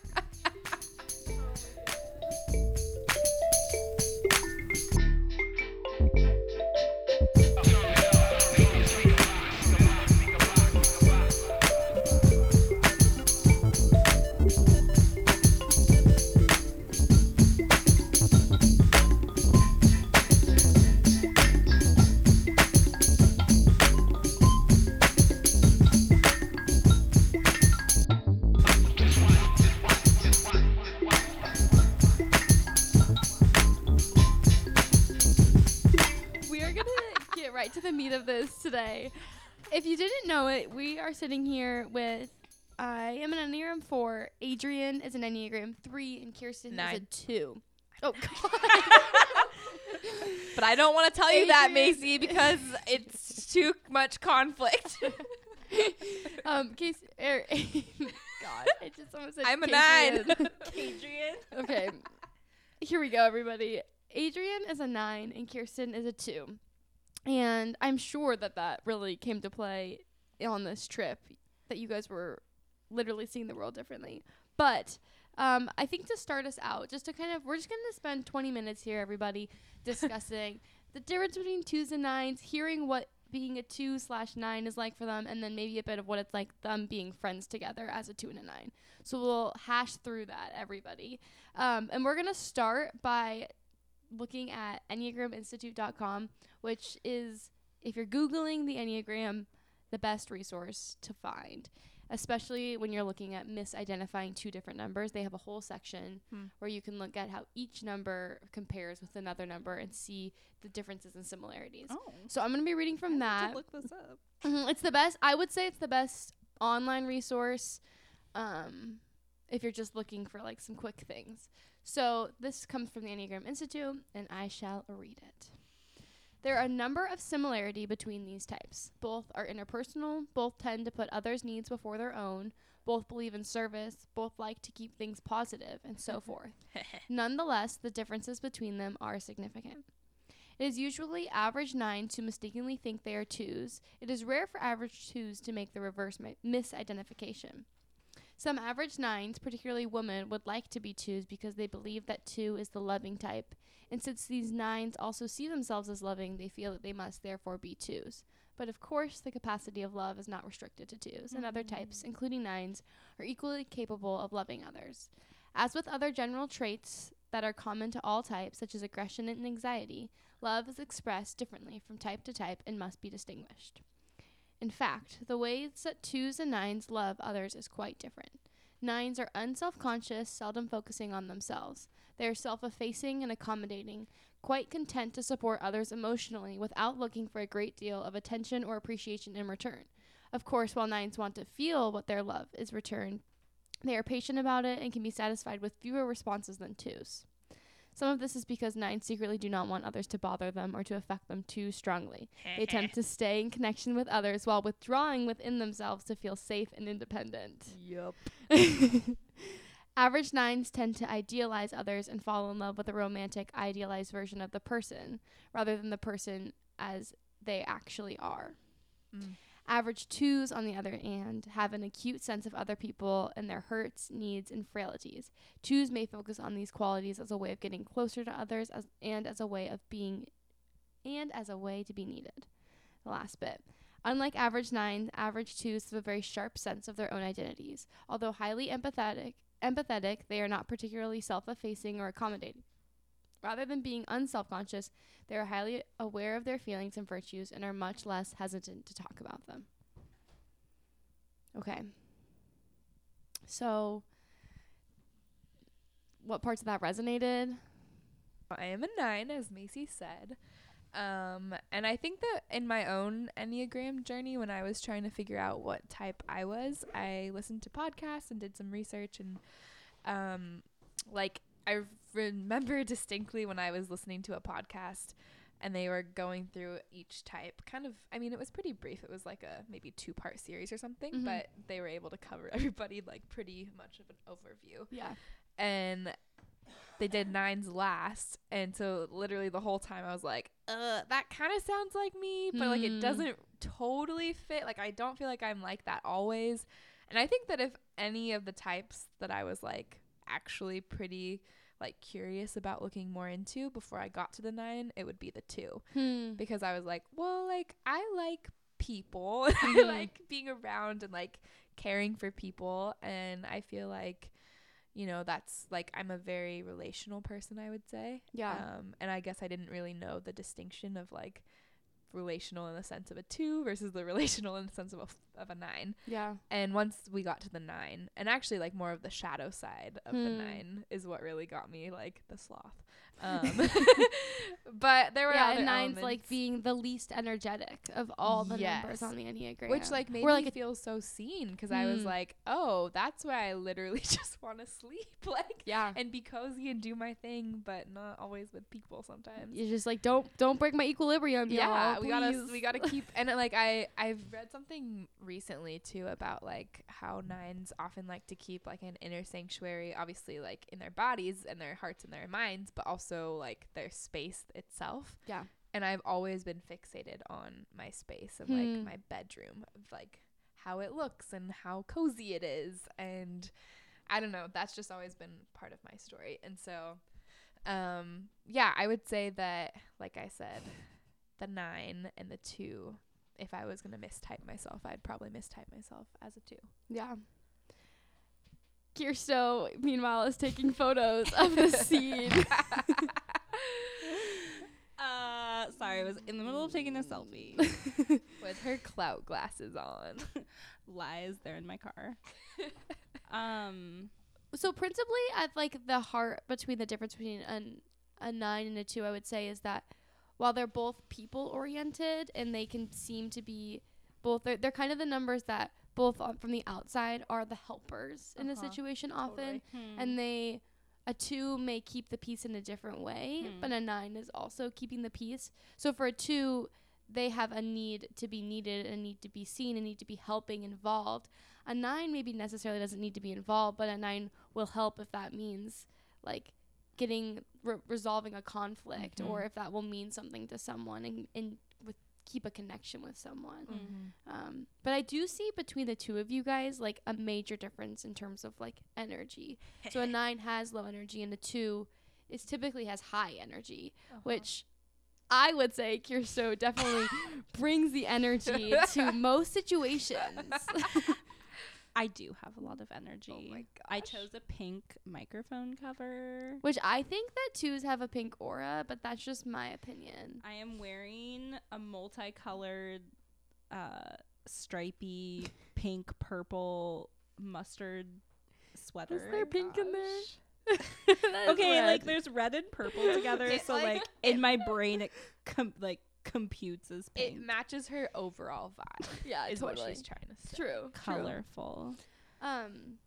of this today. If you didn't know it, we are sitting here with I am an Enneagram 4, Adrian is an Enneagram 3, and Kirsten is a 2. Oh, God. But I don't want to tell you that, Macy, because it's too much conflict. um, Case, er, God, I just almost said I'm a Cadrian. nine. Adrian. okay, here we go, everybody. Adrian is a 9, and Kirsten is a 2. And I'm sure that that really came to play on this trip, that you guys were literally seeing the world differently. But um, I think to start us out, just to kind of, we're just going to spend 20 minutes here, everybody, discussing the difference between twos and nines, hearing what being a two slash nine is like for them, and then maybe a bit of what it's like them being friends together as a two and a nine. So we'll hash through that, everybody. Um, and we're going to start by looking at EnneagramInstitute.com, which is, if you're Googling the Enneagram, the best resource to find especially when you're looking at misidentifying two different numbers. They have a whole section Hmm. where you can look at how each number compares with another number and see the differences and similarities. Oh. So I'm going to be reading from that. look this up. Mhm, It's the best. I would say it's the best online resource um, if you're just looking for like some quick things. So this comes from the Enneagram Institute, and I shall read it. There are a number of similarity between these types. Both are interpersonal, both tend to put others' needs before their own, both believe in service, both like to keep things positive, and so mm-hmm. forth. Nonetheless, the differences between them are significant. It is usually average nines who mistakenly think they are twos. It is rare for average twos to make the reverse mi- misidentification. Some average nines, particularly women, would like to be twos because they believe that two is the loving type. And since these nines also see themselves as loving, they feel that they must therefore be twos. But of course, the capacity of love is not restricted to twos, and other mm-hmm. types, including nines, are equally capable of loving others. As with other general traits that are common to all types, such as aggression and anxiety, love is expressed differently from type to type and must be distinguished. In fact, the ways that twos and nines love others is quite different. Nines are unself conscious, seldom focusing on themselves. They are self effacing and accommodating, quite content to support others emotionally without looking for a great deal of attention or appreciation in return. Of course, while nines want to feel what their love is returned, they are patient about it and can be satisfied with fewer responses than twos. Some of this is because nines secretly do not want others to bother them or to affect them too strongly. They tend to stay in connection with others while withdrawing within themselves to feel safe and independent. Yup. Average nines tend to idealize others and fall in love with a romantic, idealized version of the person rather than the person as they actually are. Mm. Average twos, on the other hand, have an acute sense of other people and their hurts, needs, and frailties. Twos may focus on these qualities as a way of getting closer to others as, and as a way of being and as a way to be needed. The last bit. Unlike average nines, average twos have a very sharp sense of their own identities. Although highly empathetic, empathetic, they are not particularly self-effacing or accommodating. Rather than being unself-conscious, they are highly aware of their feelings and virtues and are much less hesitant to talk about them. Okay. So, what parts of that resonated? I am a nine, as Macy said. Um, and I think that in my own Enneagram journey, when I was trying to figure out what type I was, I listened to podcasts and did some research. And, um, like, I remember distinctly when I was listening to a podcast and they were going through each type kind of i mean it was pretty brief it was like a maybe two part series or something Mhm. but they were able to cover everybody like pretty much of an overview Yeah. and they did nines last and so literally the whole time i was like uh that kind of sounds like me but like Hmm. it doesn't totally fit like i don't feel like i'm like that always and i think that if any of the types that i was like actually pretty like curious about looking more into before i got to the nine it would be the two Hmm. because I was like, well, like I like people. I Mhm. like being around and like caring for people and I feel like you know, that's like I'm a very relational person, I would say. Yeah. Um and I guess I didn't really know the distinction of like relational in the sense of a 2 versus the relational in the sense of a of a nine. Yeah. And once we got to the nine, and actually like more of the shadow side of the Hmm. nine is what really got me like the sloth. Um, but there were Yeah, other and nine's like being the least energetic of all the numbers on the Enneagram. which like made me like, a- feel so seen because I was Hmm. like, oh, that's why I literally just want to sleep, like, yeah. and be cozy and do my thing, but not always with people sometimes. You're just like don't don't break my equilibrium. yeah y'all, we gotta we gotta keep and like i i've read something recently too about like how nines often like to keep like an inner sanctuary obviously like in their bodies and their hearts and their minds but also like their space itself Yeah. and i've always been fixated on my space of Hmm. like my bedroom of like how it looks and how cozy it is and i don't know that's just always been part of my story and so um yeah i would say that like i said the nine and the two if i was gonna mistype myself i'd probably mistype myself as a two Yeah. Kirsto, meanwhile, is taking photos of the scene. Uh, sorry, I was in the middle of taking a selfie. with her clout glasses on Lies, they're in my car. Um, so principally, at like the heart between the difference between an a nine and a two, I would say is that while they're both people oriented and they can seem to be both, they're, they're kind of the numbers that both on, from the outside are the helpers in a Uh-huh, situation often, totally. and they a two may keep the peace in a different way, Hmm. but a nine is also keeping the peace. So for a two, they have a need to be needed, and a need to be seen, a need to be helping, involved. A nine maybe necessarily doesn't need to be involved, but a nine will help if that means like getting re- resolving a conflict, or Mhm. if that will mean something to someone and and with keep a connection with someone. Mm-hmm. Um, but I do see between the two of you guys like a major difference in terms of like energy. so a nine has low energy, and a two is typically has high energy, Uh-huh. which I would say Kirsto definitely brings the energy to most situations. I do have a lot of energy. Oh my I chose a pink microphone cover. which I think that twos have a pink aura, but that's just my opinion. I am wearing a multicolored, uh, stripy pink, purple, mustard sweater. Is there pink in there? okay, like there's red and purple together, so like- like, in my brain it com- like computes as it matches her overall vibe yeah, is totally. what she's trying to say True. True. colorful. Um.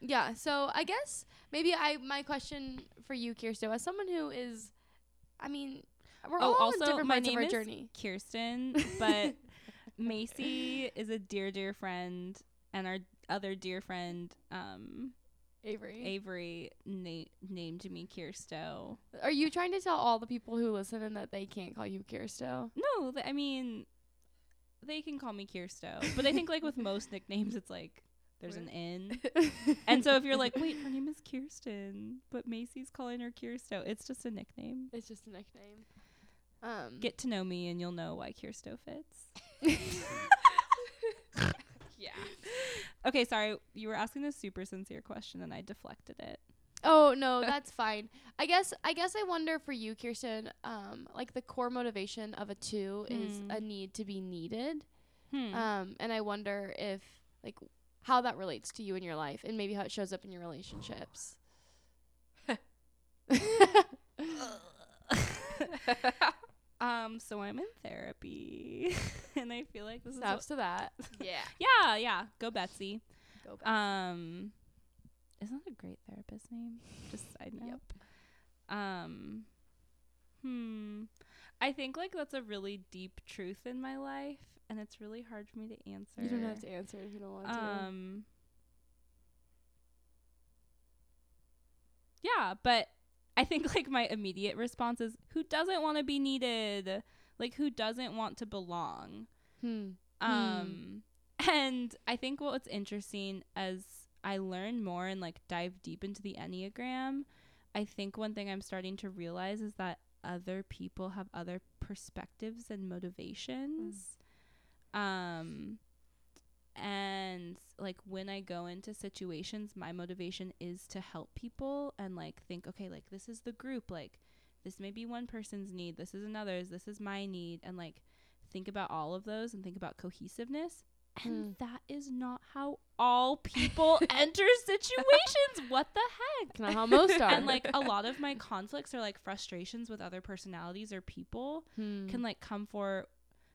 Yeah, so I guess maybe I my question for you, Kirsto, as someone who is, I mean, we're Oh, all on also, different my parts of our is journey. Kirsten, but Macy is a dear, dear friend, and our other dear friend, um, Avery, Avery, na- named me Kirsto. are you trying to tell all the people who listen in that they can't call you Kirsto? No, th- I mean, they can call me Kirsto, but I think like with most nicknames, it's like there's an N, and so if you're like, wait, her name is Kirsten, but Macy's calling her Kirsto, it's just a nickname. it's just a nickname. Um, Get to know me, and you'll know why Kirsto fits. yeah Okay, sorry, you were asking a super sincere question, and I deflected it. Oh no, that's fine. I guess I guess I wonder for you, Kirsten, um, like the core motivation of a two is Hmm. a need to be needed. Hmm. Um, and I wonder if like how that relates to you in your life and maybe how it shows up in your relationships. um, so I'm in therapy, and I feel like this is Snaps to that. yeah yeah, yeah. Go Betsy. go back Um, isn't that a great therapist name? Just side note. Yep. Um, hmm. I think like that's a really deep truth in my life, and it's really hard for me to answer. You don't have to answer if you don't want to. Um. Yeah, but I think like my immediate response is who doesn't want to be needed? Like who doesn't want to belong? Hmm. Um and I think what's interesting as I learn more and like dive deep into the Enneagram, I think one thing I'm starting to realize is that other people have other perspectives and motivations. Um and like when I go into situations, my motivation is to help people and like think, okay, like this is the group, like this may be one person's need, this is another's, this is my need, and like think about all of those and think about cohesiveness. And Hmm. that is not how all people enter situations. What the heck? Not how most are. And like a lot of my conflicts or like frustrations with other personalities or people Hmm. can like come for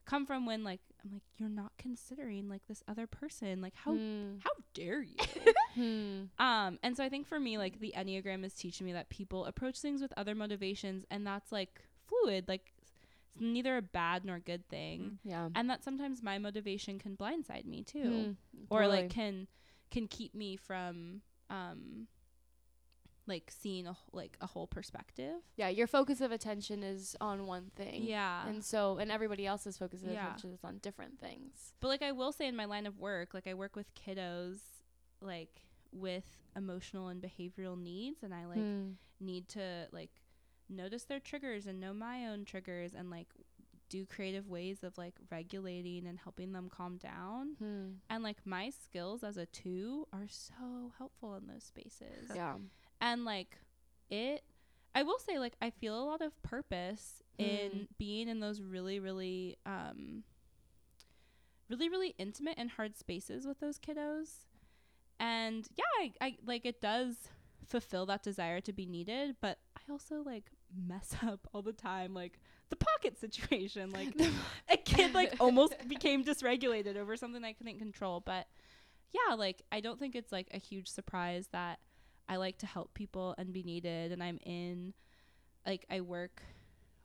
come from when like I'm like you're not considering like this other person. Like how Hmm. how dare you? Hmm. Um, and so I think for me, like the Enneagram is teaching me that people approach things with other motivations, and that's like fluid, like it's neither a bad nor good thing, Yeah. and that sometimes my motivation can blindside me too, Hmm. or Totally. like can can keep me from um like seeing a like a whole perspective. yeah, your focus of attention is on one thing. Yeah. And so, and everybody else's focus of Yeah. attention is on different things. But like I will say in my line of work, like I work with kiddos like with emotional and behavioral needs and I like Hmm. need to like notice their triggers and know my own triggers and like do creative ways of like regulating and helping them calm down. Hmm. And like my skills as a 2 are so helpful in those spaces. Yeah. And like it I will say like I feel a lot of purpose in Hmm. being in those really really um really really intimate and hard spaces with those kiddos. And yeah, I, I like it does fulfill that desire to be needed, but I also like mess up all the time like the pocket situation like a kid like almost became dysregulated over something I couldn't control, but yeah, like I don't think it's like a huge surprise that I like to help people and be needed and I'm in like I work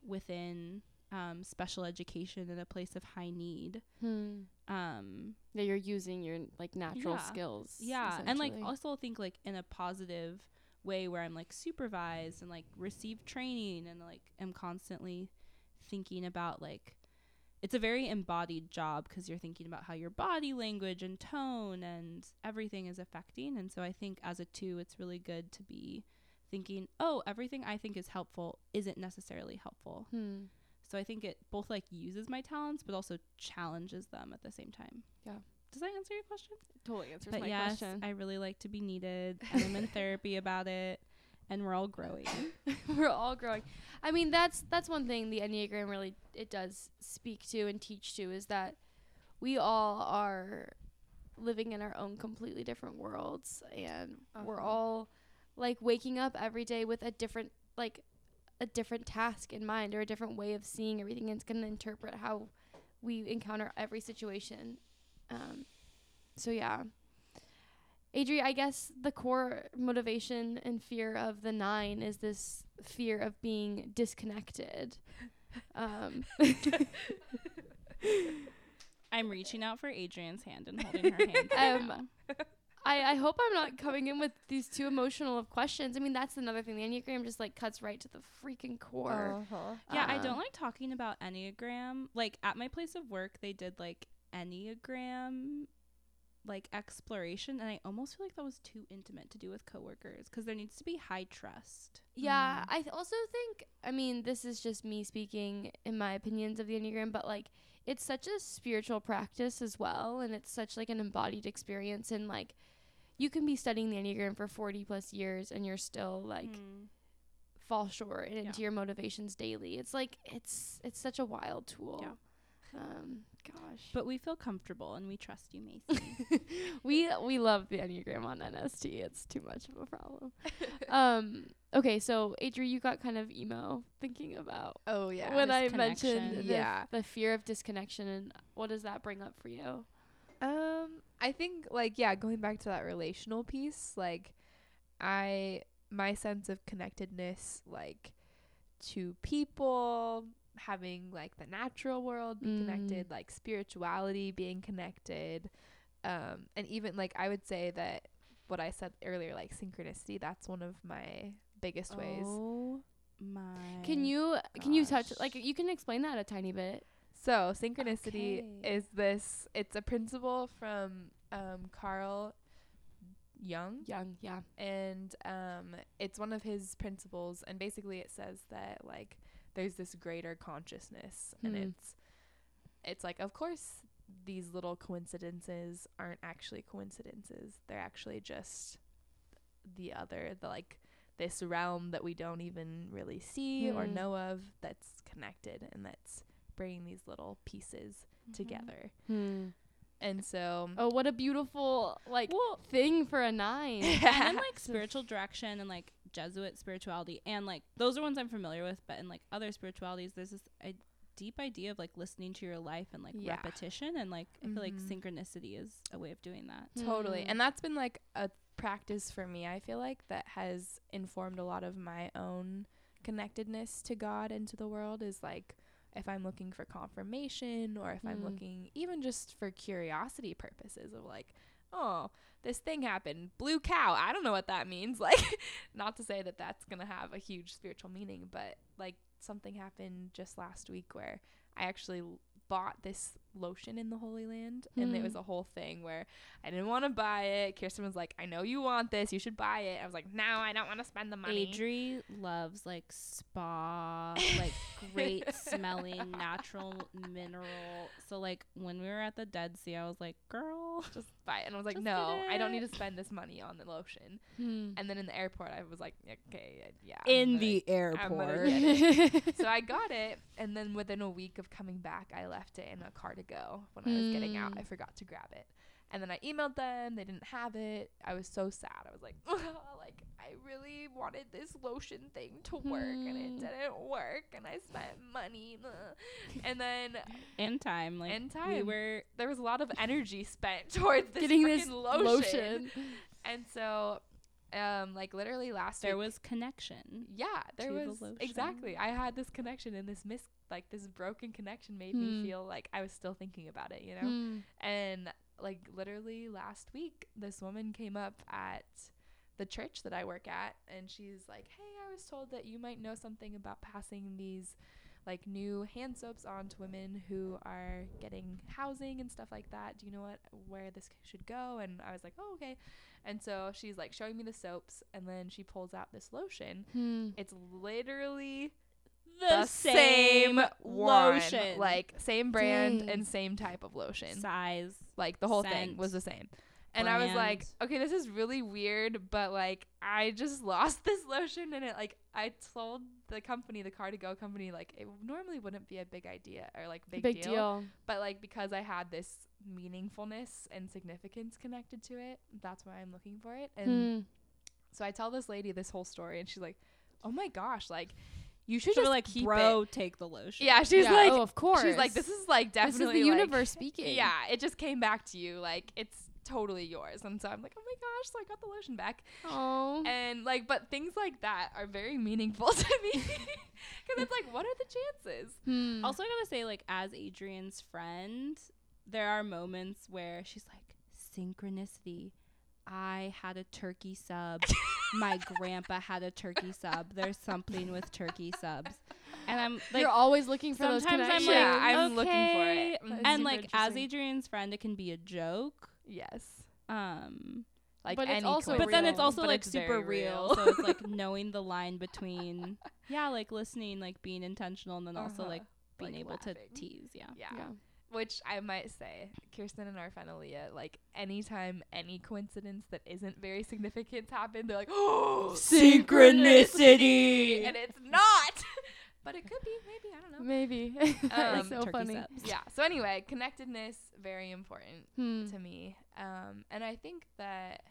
within um, special education in a place of high need. Hmm. Um, Yeah, you're using your like natural Yeah. skills. yeah, and like also think like in a positive way where I'm like supervised and like receive training and like am constantly thinking about like it's a very embodied job because you're thinking about how your body language and tone and everything is affecting and so I think as a 2 it's really good to be thinking oh everything I think is helpful isn't necessarily helpful. Hmm. So I think it both like uses my talents but also challenges them at the same time. Yeah. Does that answer your question? Totally answers But my yes, question. I really like to be needed. I'm in therapy about it, and we're all growing. We're all growing. I mean, that's that's one thing the Enneagram really it does speak to and teach to is that we all are living in our own completely different worlds and we're Uh-huh. all like waking up every day with a different like a different task in mind or a different way of seeing everything and it's going to interpret how we encounter every situation. Um so yeah. Adri, I guess the core motivation and fear of the nine is this fear of being disconnected. Um, I'm reaching out for Adrian's hand and holding her hand. Right Um. I, I hope I'm not coming in with these too emotional of questions. I mean, that's another thing. The Enneagram just like cuts right to the freaking core. Uh-huh. Yeah, I Um, don't like talking about Enneagram. Like at my place of work, they did like Enneagram like exploration and I almost feel like that was too intimate to do with coworkers because there needs to be high trust. Yeah, I th- also think, I mean, this is just me speaking in my opinions of the Enneagram, but like it's such a spiritual practice as well. And it's such like an embodied experience. And like you can be studying the Enneagram for 40 plus years and you're still like Mm. fall short into Yeah. your motivations daily. It's like, it's, it's such a wild tool. Yeah. Um, gosh. But we feel comfortable and we trust you, Macy. we we love the enneagram on NST. It's too much of a problem. um. Okay, so Adri, you got kind of emo thinking about Oh yeah. when I mentioned the, Yeah. the fear of disconnection, and what does that bring up for you? Um, I think like yeah, going back to that relational piece, like I my sense of connectedness like to people, having like the natural world be Mm. connected, like spirituality being connected. Um, and even like I would say that what I said earlier, like synchronicity, that's one of my biggest ways. Oh my. Can you can you touch like you can explain that a tiny bit? So synchronicity Okay. is this it's a principle from um Carl Jung. Young, yeah. and um, it's one of his principles and basically it says that like there's this greater consciousness and Hmm. it's it's like of course these little coincidences aren't actually coincidences they're actually just the other the like this realm that we don't even really see or Hmm. know of that's connected and that's bringing these little pieces Mm-hmm. together. Hmm. And so Oh, what a beautiful like Well, thing for a nine. and then like spiritual direction and like Jesuit spirituality and like those are ones I'm familiar with, but in like other spiritualities, there's this a deep idea of like listening to your life and like Yeah. repetition and like I feel like Mhm. synchronicity is a way of doing that. Totally. Hmm. And that's been like a practice for me, I feel like, that has informed a lot of my own connectedness to God and to the world is like if I'm looking for confirmation or if I'm Mm. looking even just for curiosity purposes of like, oh, this thing happened, blue cow. I don't know what that means. Like, not to say that that's going to have a huge spiritual meaning, but like something happened just last week where I actually bought this lotion in the Holy Land and it Hmm. was a whole thing where I didn't want to buy it. Kirsten was like, I know you want this. You should buy it. I was like, no, I don't want to spend the money. Adri loves like spa, like great smelling natural mineral. So like when we were at the Dead Sea, I was like, girl, Just buy it. And I was like, no, I don't need to spend this money on the lotion. Hmm. And then in the airport, I was like, okay, uh, yeah. I'm in gonna- the airport. so I got it, and then within a week of coming back, I left it in a car to go. When I was getting out, Hmm. I forgot to grab it, and then I emailed them. They didn't have it. I was so sad. I was like, like I really wanted this lotion thing to work, and it Hmm. didn't work, and I spent money, and then In time, like In we were there was a lot of energy spent towards this Getting this lotion. lotion. and so. Um, like literally last year. there week, was connection. yeah, there the was lotion. exactly. I had this connection, and this mis like this broken connection made Hmm. me feel like I was still thinking about it, you know. Hmm. And like literally last week, this woman came up at the church that I work at, and she's like, "Hey, I was told that you might know something about passing these." Like new hand soaps on to women who are getting housing and stuff like that. Do you know what where this should go? And I was like, oh okay. And so she's like showing me the soaps, and then she pulls out this lotion, Hmm. it's literally The, the same, one, lotion, like same brand Dang. and same type of lotion. size. Like the whole thing was the same. And I was like, okay, this is really weird, but like I just lost this lotion and it like I told the company, the Car2Go company, like it normally wouldn't be a big idea or like big, Big deal, deal. but like because I had this meaningfulness and significance connected to it, that's why I'm looking for it. And Hmm. so I tell this lady this whole story, and she's like, "Oh my gosh, like you should She just like, keep bro, it." take the lotion. Yeah, she's Yeah, like, oh, of course. she's like, this is like This is definitely the like- universe speaking. Yeah, it just came back to you, like it's totally yours. And so I'm like, oh my gosh, so I got the lotion back, Oh. and like, but things like that are very meaningful to me because it's like, what are the chances? Hmm. Also, I gotta say, like, as Adrian's friend, there are moments where she's like, synchronicity. I had a turkey sub. My grandpa had a turkey sub. There's something with turkey subs. And I'm like, You're always looking for those sometimes I'm connections. like, Yeah, I'm looking for it. That's And super like, as interesting. Adrian's friend, it can be a joke. Yes, Um, like But it's any also but then it's also but like it's super very real. so it's like knowing the line between, yeah, like listening, like being intentional, and then also Uh-huh. like being Like able to tease. Yeah. yeah. Yeah. Which I might say, Kirsten and our friend Aaliyah, like anytime any coincidence that isn't very significant happen, they're like, oh, Synchronicity. and it's not. but it could be, maybe, I don't know. Maybe. Um, so funny. subs. Yeah. So anyway, connectedness very important Hmm. to me. Um, and I think that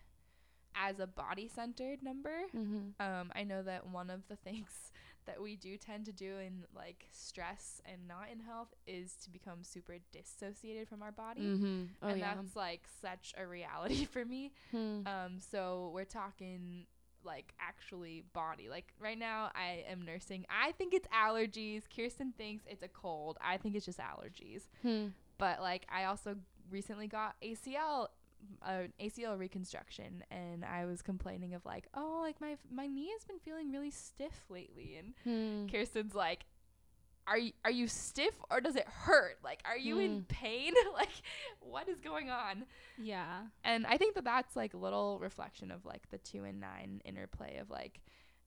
as a body centered number, Mm-hmm. um, I know that one of the things that we do tend to do in like stress and not in health is to become super dissociated from our body. Mm-hmm. Oh and yeah. that's like such a reality for me. Hmm. Um, so we're talking like actually body. Like right now, I am nursing. I think it's allergies. Kirsten thinks it's a cold. I think it's just allergies. Hmm. But like, I also recently got ACL. Uh, ACL reconstruction, and I was complaining of like, oh, like my my knee has been feeling really stiff lately, and Hmm. Kirsten's like, "Are you are you stiff or does it hurt? Like, are you in Hmm. pain? like, what is going on?" Yeah. And I think that that's like a little reflection of like the two and nine interplay of like,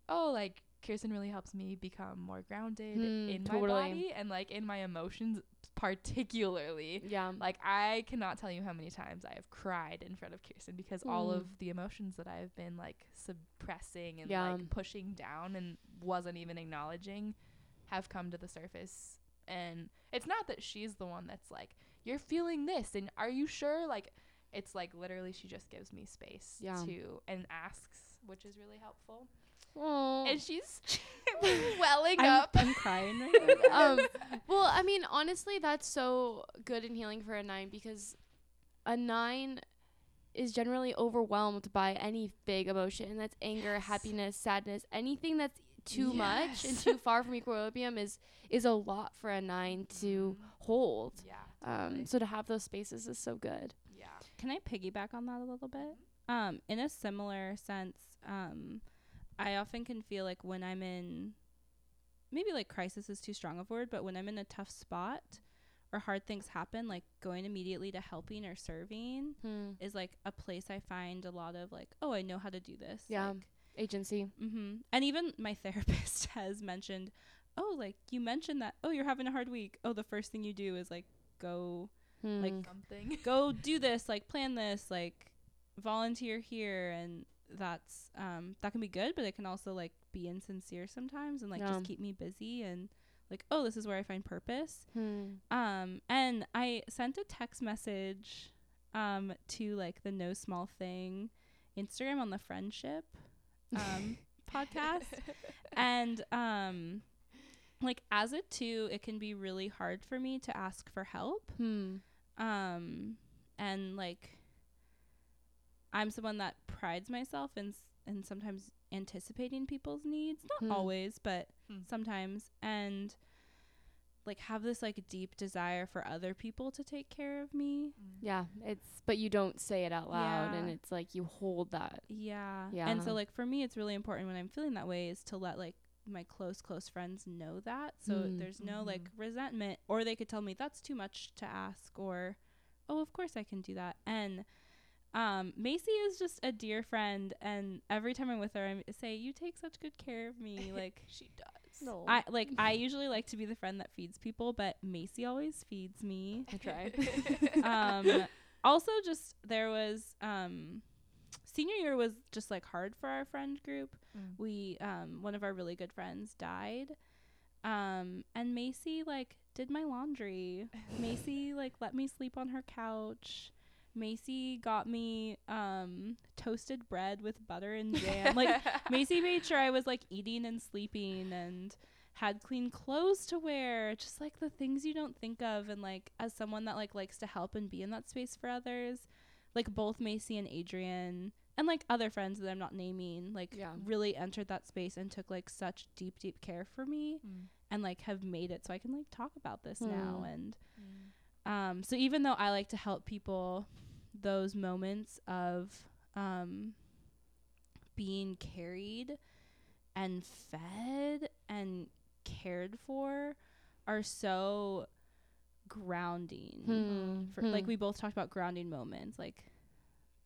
oh, like Kirsten really helps me become more grounded Hmm, in my body and like in my emotions particularly. Yeah. Like I cannot tell you how many times I have cried in front of Kirsten because all Mm. of the emotions that I have been like suppressing and Yeah. like pushing down and wasn't even acknowledging have come to the surface And it's not that she's the one that's like, you're feeling this and are you sure? Like, it's like literally she just gives me space Yeah. to and asks, which is really helpful. Oh. And she's welling I'm, up. I'm crying right now. um, well, I mean, honestly, that's so good and healing for a nine because a nine is generally overwhelmed by any big emotion. and That's anger, Yes. happiness, sadness, anything that's too much and too far from equilibrium is is a lot for a nine to hold. Yeah. Um, so to have those spaces is so good. yeah. Can I piggyback on that a little bit? Um, in a similar sense, um, I often can feel like when I'm in maybe like crisis is too strong of a word, but when I'm in a tough spot or hard things happen, like going immediately to helping or serving Hmm. is like a place I find a lot of like, oh, I know how to do this. Yeah. Like, Agency. hmm And even my therapist has mentioned, oh, like you mentioned that, oh, you're having a hard week. Oh, the first thing you do is like go Like, Hmm. Something. go do this, like plan this, like volunteer here and that's um that can be good, but it can also like be insincere sometimes and like Yeah. just keep me busy and like oh, this is where I find purpose. Hmm. Um and I sent a text message um to like the no small thing Instagram on the friendship um podcast and um like as a two it can be really hard for me to ask for help Hmm. um and like i'm someone that prides myself in s- in sometimes anticipating people's needs not Hmm. always but Hmm. sometimes and like have this like deep desire for other people to take care of me Yeah, it's but you don't say it out loud, and it's like you hold that. yeah Yeah. and so like for me it's really important when i'm feeling that way is to let like my close close friends know that so Hmm. there's no like resentment or they could tell me that's too much to ask or oh of course i can do that and um macy is just a dear friend and every time i'm with her i say you take such good care of me like she does. No, i like i usually like to be the friend that feeds people but macy always feeds me. I try. um also just there was um senior year was just like hard for our friend group. Mm. we um one of our really good friends died. Um and macy like did my laundry. Macy like let me sleep on her couch macy got me um toasted bread with butter and jam like macy made sure i was like eating and sleeping and had clean clothes to wear just like the things you don't think of and like as someone that like likes to help and be in that space for others like both macy and adrian and like other friends that i'm not naming like Yeah. really entered that space and took like such deep deep care for me Mm. and like have made it so i can like talk about this now Hmm. and Mm. um so even though i like to help people those moments of um being carried and fed and cared for are so grounding Hmm. for like Hmm. we both talked about grounding moments like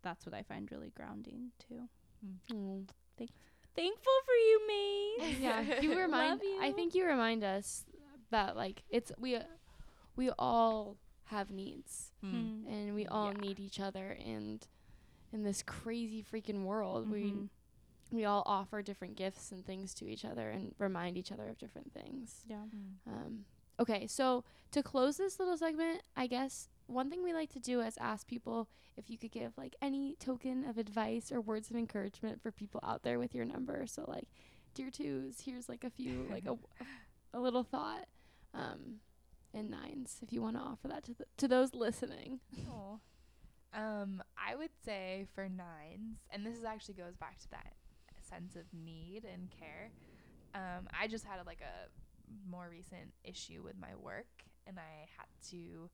that's what i find really grounding too Mm. thankful for you May. yeah you remind Love i think you remind us that like it's we we all have needs. Mm. and we all Yeah. need each other. And in this crazy freaking world we Mhm. we all offer different gifts and things to each other and remind each other of different things. Yeah. Um, okay so to close this little segment i guess one thing we like to do is ask people if you could give like any token of advice or words of encouragement for people out there with your number. So like dear twos here's like a few like a, a little thought. Um and nines if you want to offer that to the, to those listening Aw. Um, I would say for nines, and this is actually goes back to that sense of need and care. Um, I just had a, like a more recent issue with my work, and I had to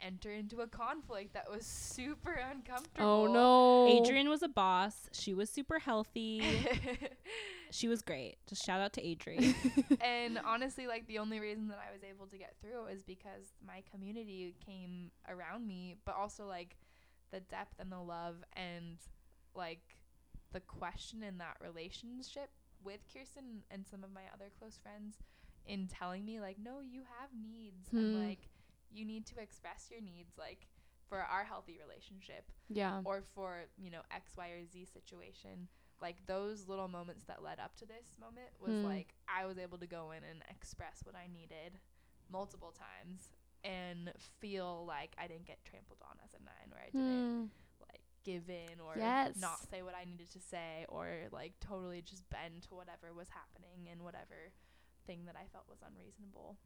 enter into a conflict that was super uncomfortable. oh no adrian was a boss she was super healthy she was great just shout out to adrian and honestly, like the only reason that I was able to get through is because my community came around me, but also like the depth and the love and like the question in that relationship with Kirsten and some of my other close friends in telling me like, no, you have needs Hmm. and like you need to express your needs like for our healthy relationship yeah or for you know X, Y, or Z situation. Like those little moments that led up to this moment was Hmm. like I was able to go in and express what I needed multiple times and feel like I didn't get trampled on as a nine, where I didn't Hmm. like give in or Yes. not say what I needed to say, or like totally just bend to whatever was happening and whatever thing that I felt was unreasonable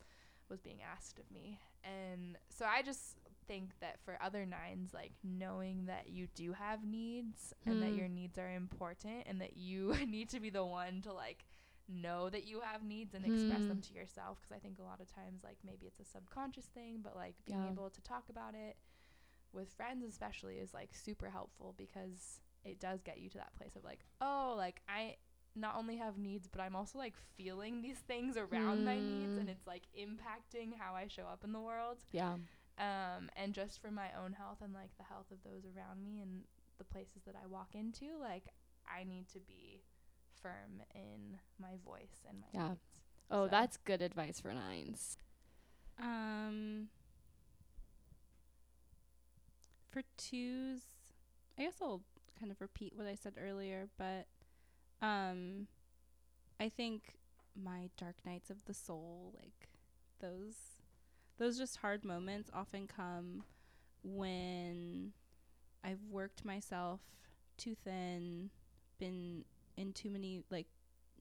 was being asked of me. And so I just think that for other nines, like knowing that you do have needs and that Mm. your needs are important and that you need to be the one to like know that you have needs and express them Mm. to yourself because I think a lot of times like maybe it's a subconscious thing but like being Yeah. able to talk about it with friends especially is like super helpful because it does get you to that place of like oh like I not only have needs but I'm also like feeling these things around my needs and Mm. it's like impacting how I show up in the world Yeah. um and just for my own health and like the health of those around me and the places that I walk into like I need to be firm in my voice and my Yeah. needs. Oh, So- that's good advice for nines. Um, for twos, I guess I'll kind of repeat what I said earlier, but um, I think my dark nights of the soul, like those, those just hard moments, often come when I've worked myself too thin, been in too many like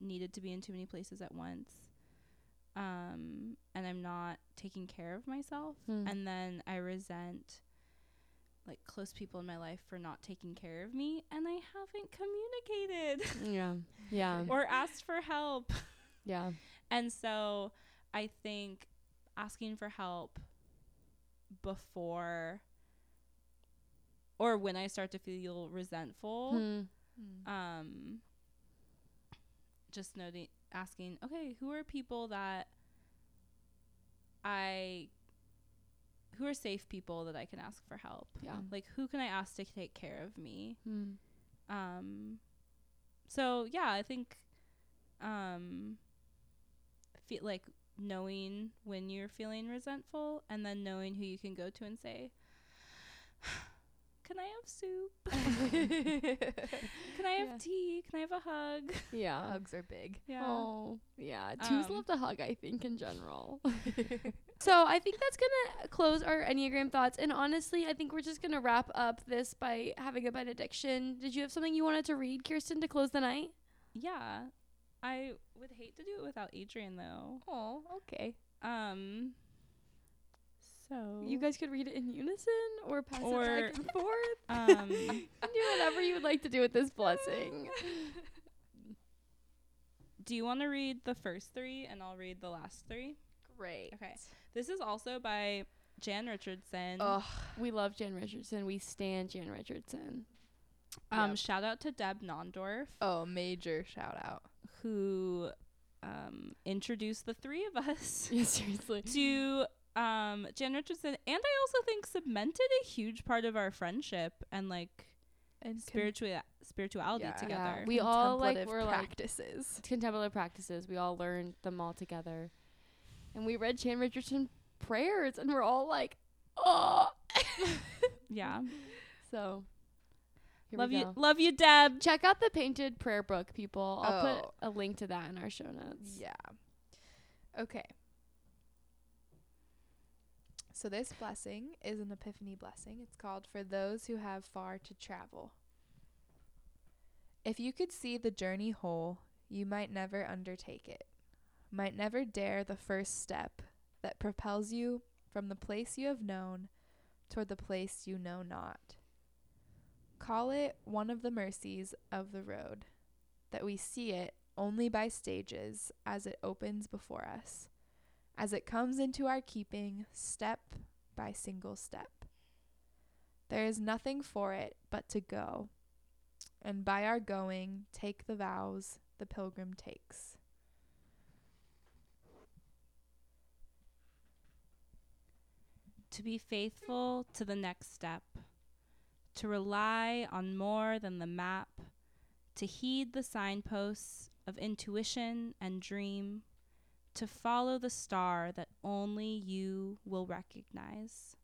needed to be in too many places at once um and i'm not taking care of myself Hmm. and then i resent like close people in my life for not taking care of me and i haven't communicated Yeah. Yeah. or asked for help yeah. and so i think asking for help before or when i start to feel resentful Hmm. um just noting asking okay who are people that i who are safe people that i can ask for help Yeah. like who can i ask to take care of me Hmm. um so yeah i think um feel like knowing when you're feeling resentful and then knowing who you can go to and say can i have soup can i have Yeah. tea can i have a hug Yeah. Hugs are big. yeah Oh, yeah. Twos Um, love to hug, I think, in general. so I think that's going to close our Enneagram thoughts. And honestly, I think we're just going to wrap up this by having a benediction. Did you have something you wanted to read, Kirsten, to close the night? Yeah. I would hate to do it without Adrian though. Oh, okay. Um so You guys could read it in unison or pass Or- it back and forth. um do whatever you would like to do with this blessing. do you want to read the first 3 and I'll read the last 3? Great. Okay. This is also by Jan Richardson. Ugh. We love Jan Richardson. We stand Jan Richardson. um Yep. shout out to Deb Nondorf Oh, major shout out. who um introduced the three of us Yeah, seriously. to um Jan Richardson and I also think cemented a huge part of our friendship and like And spiritual spirituality Yeah. together. We all like contemplative were like practices. contemplative practices. We all learned them all together, and we read Jan Richardson prayers, and we're all like, oh. yeah. so, here love we you love you Deb. Check out the painted prayer book, people. I'll Oh. put a link to that in our show notes. Yeah. Okay. So this blessing is an epiphany blessing. It's called for those who have far to travel. If you could see the journey whole, you might never undertake it. Might never dare the first step that propels you from the place you have known toward the place you know not. Call it one of the mercies of the road that we see it only by stages as it opens before us, as it comes into our keeping step by single step. There is nothing for it but to go, and by our going, take the vows the pilgrim takes. to be faithful to the next step, to rely on more than the map, to heed the signposts of intuition and dream, to follow the star that only you will recognize,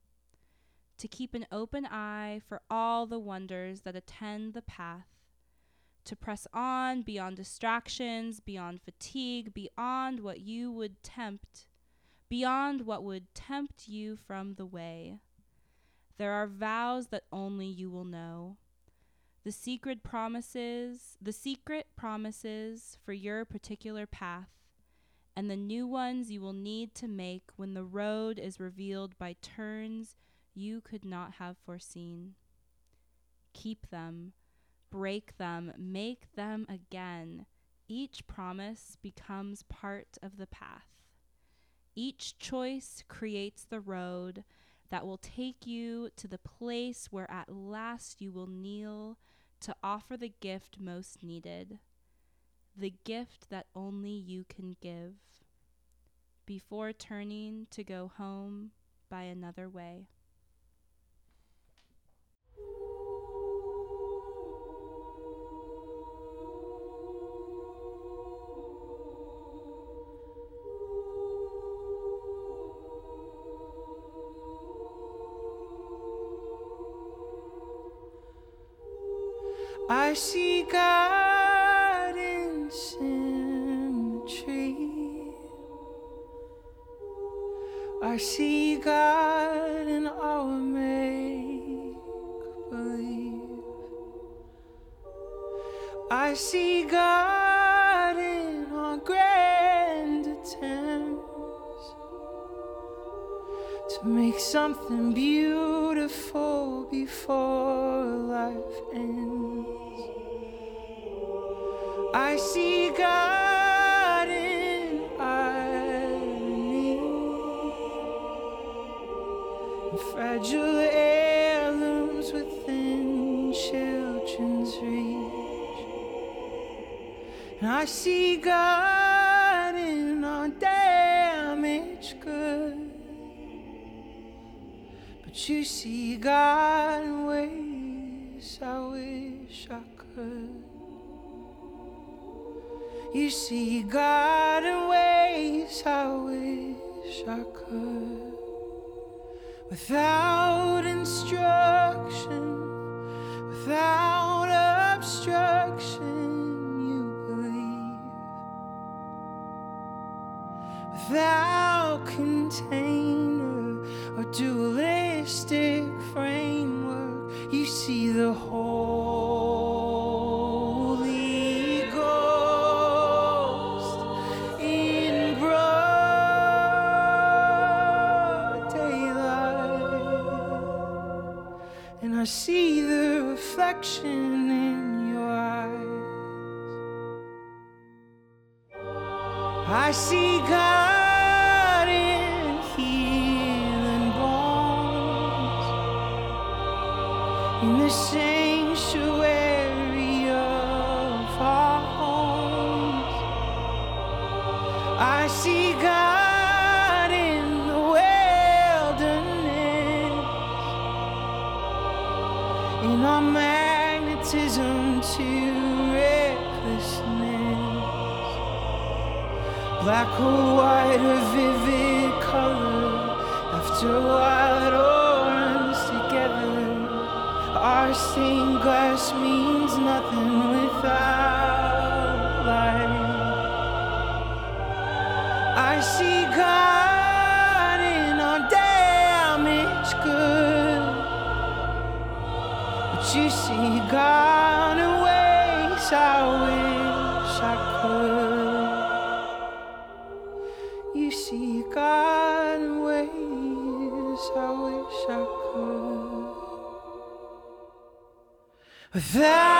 to keep an open eye for all the wonders that attend the path, to press on beyond distractions, beyond fatigue, beyond what you would tempt beyond what would tempt you from the way. There are vows that only you will know. The secret promises, the secret promises for your particular path, and the new ones you will need to make when the road is revealed by turns you could not have foreseen. Keep them, break them, make them again. Each promise becomes part of the path. Each choice creates the road that will take you to the place where at last you will kneel to offer the gift most needed, the gift that only you can give, before turning to go home by another way. I see God I see God in our make believe. I see God in our grand attempts to make something beautiful before life ends. I see God I see God in our damaged good. But you see God in ways I wish I could. You see God in ways I wish I could. Without Without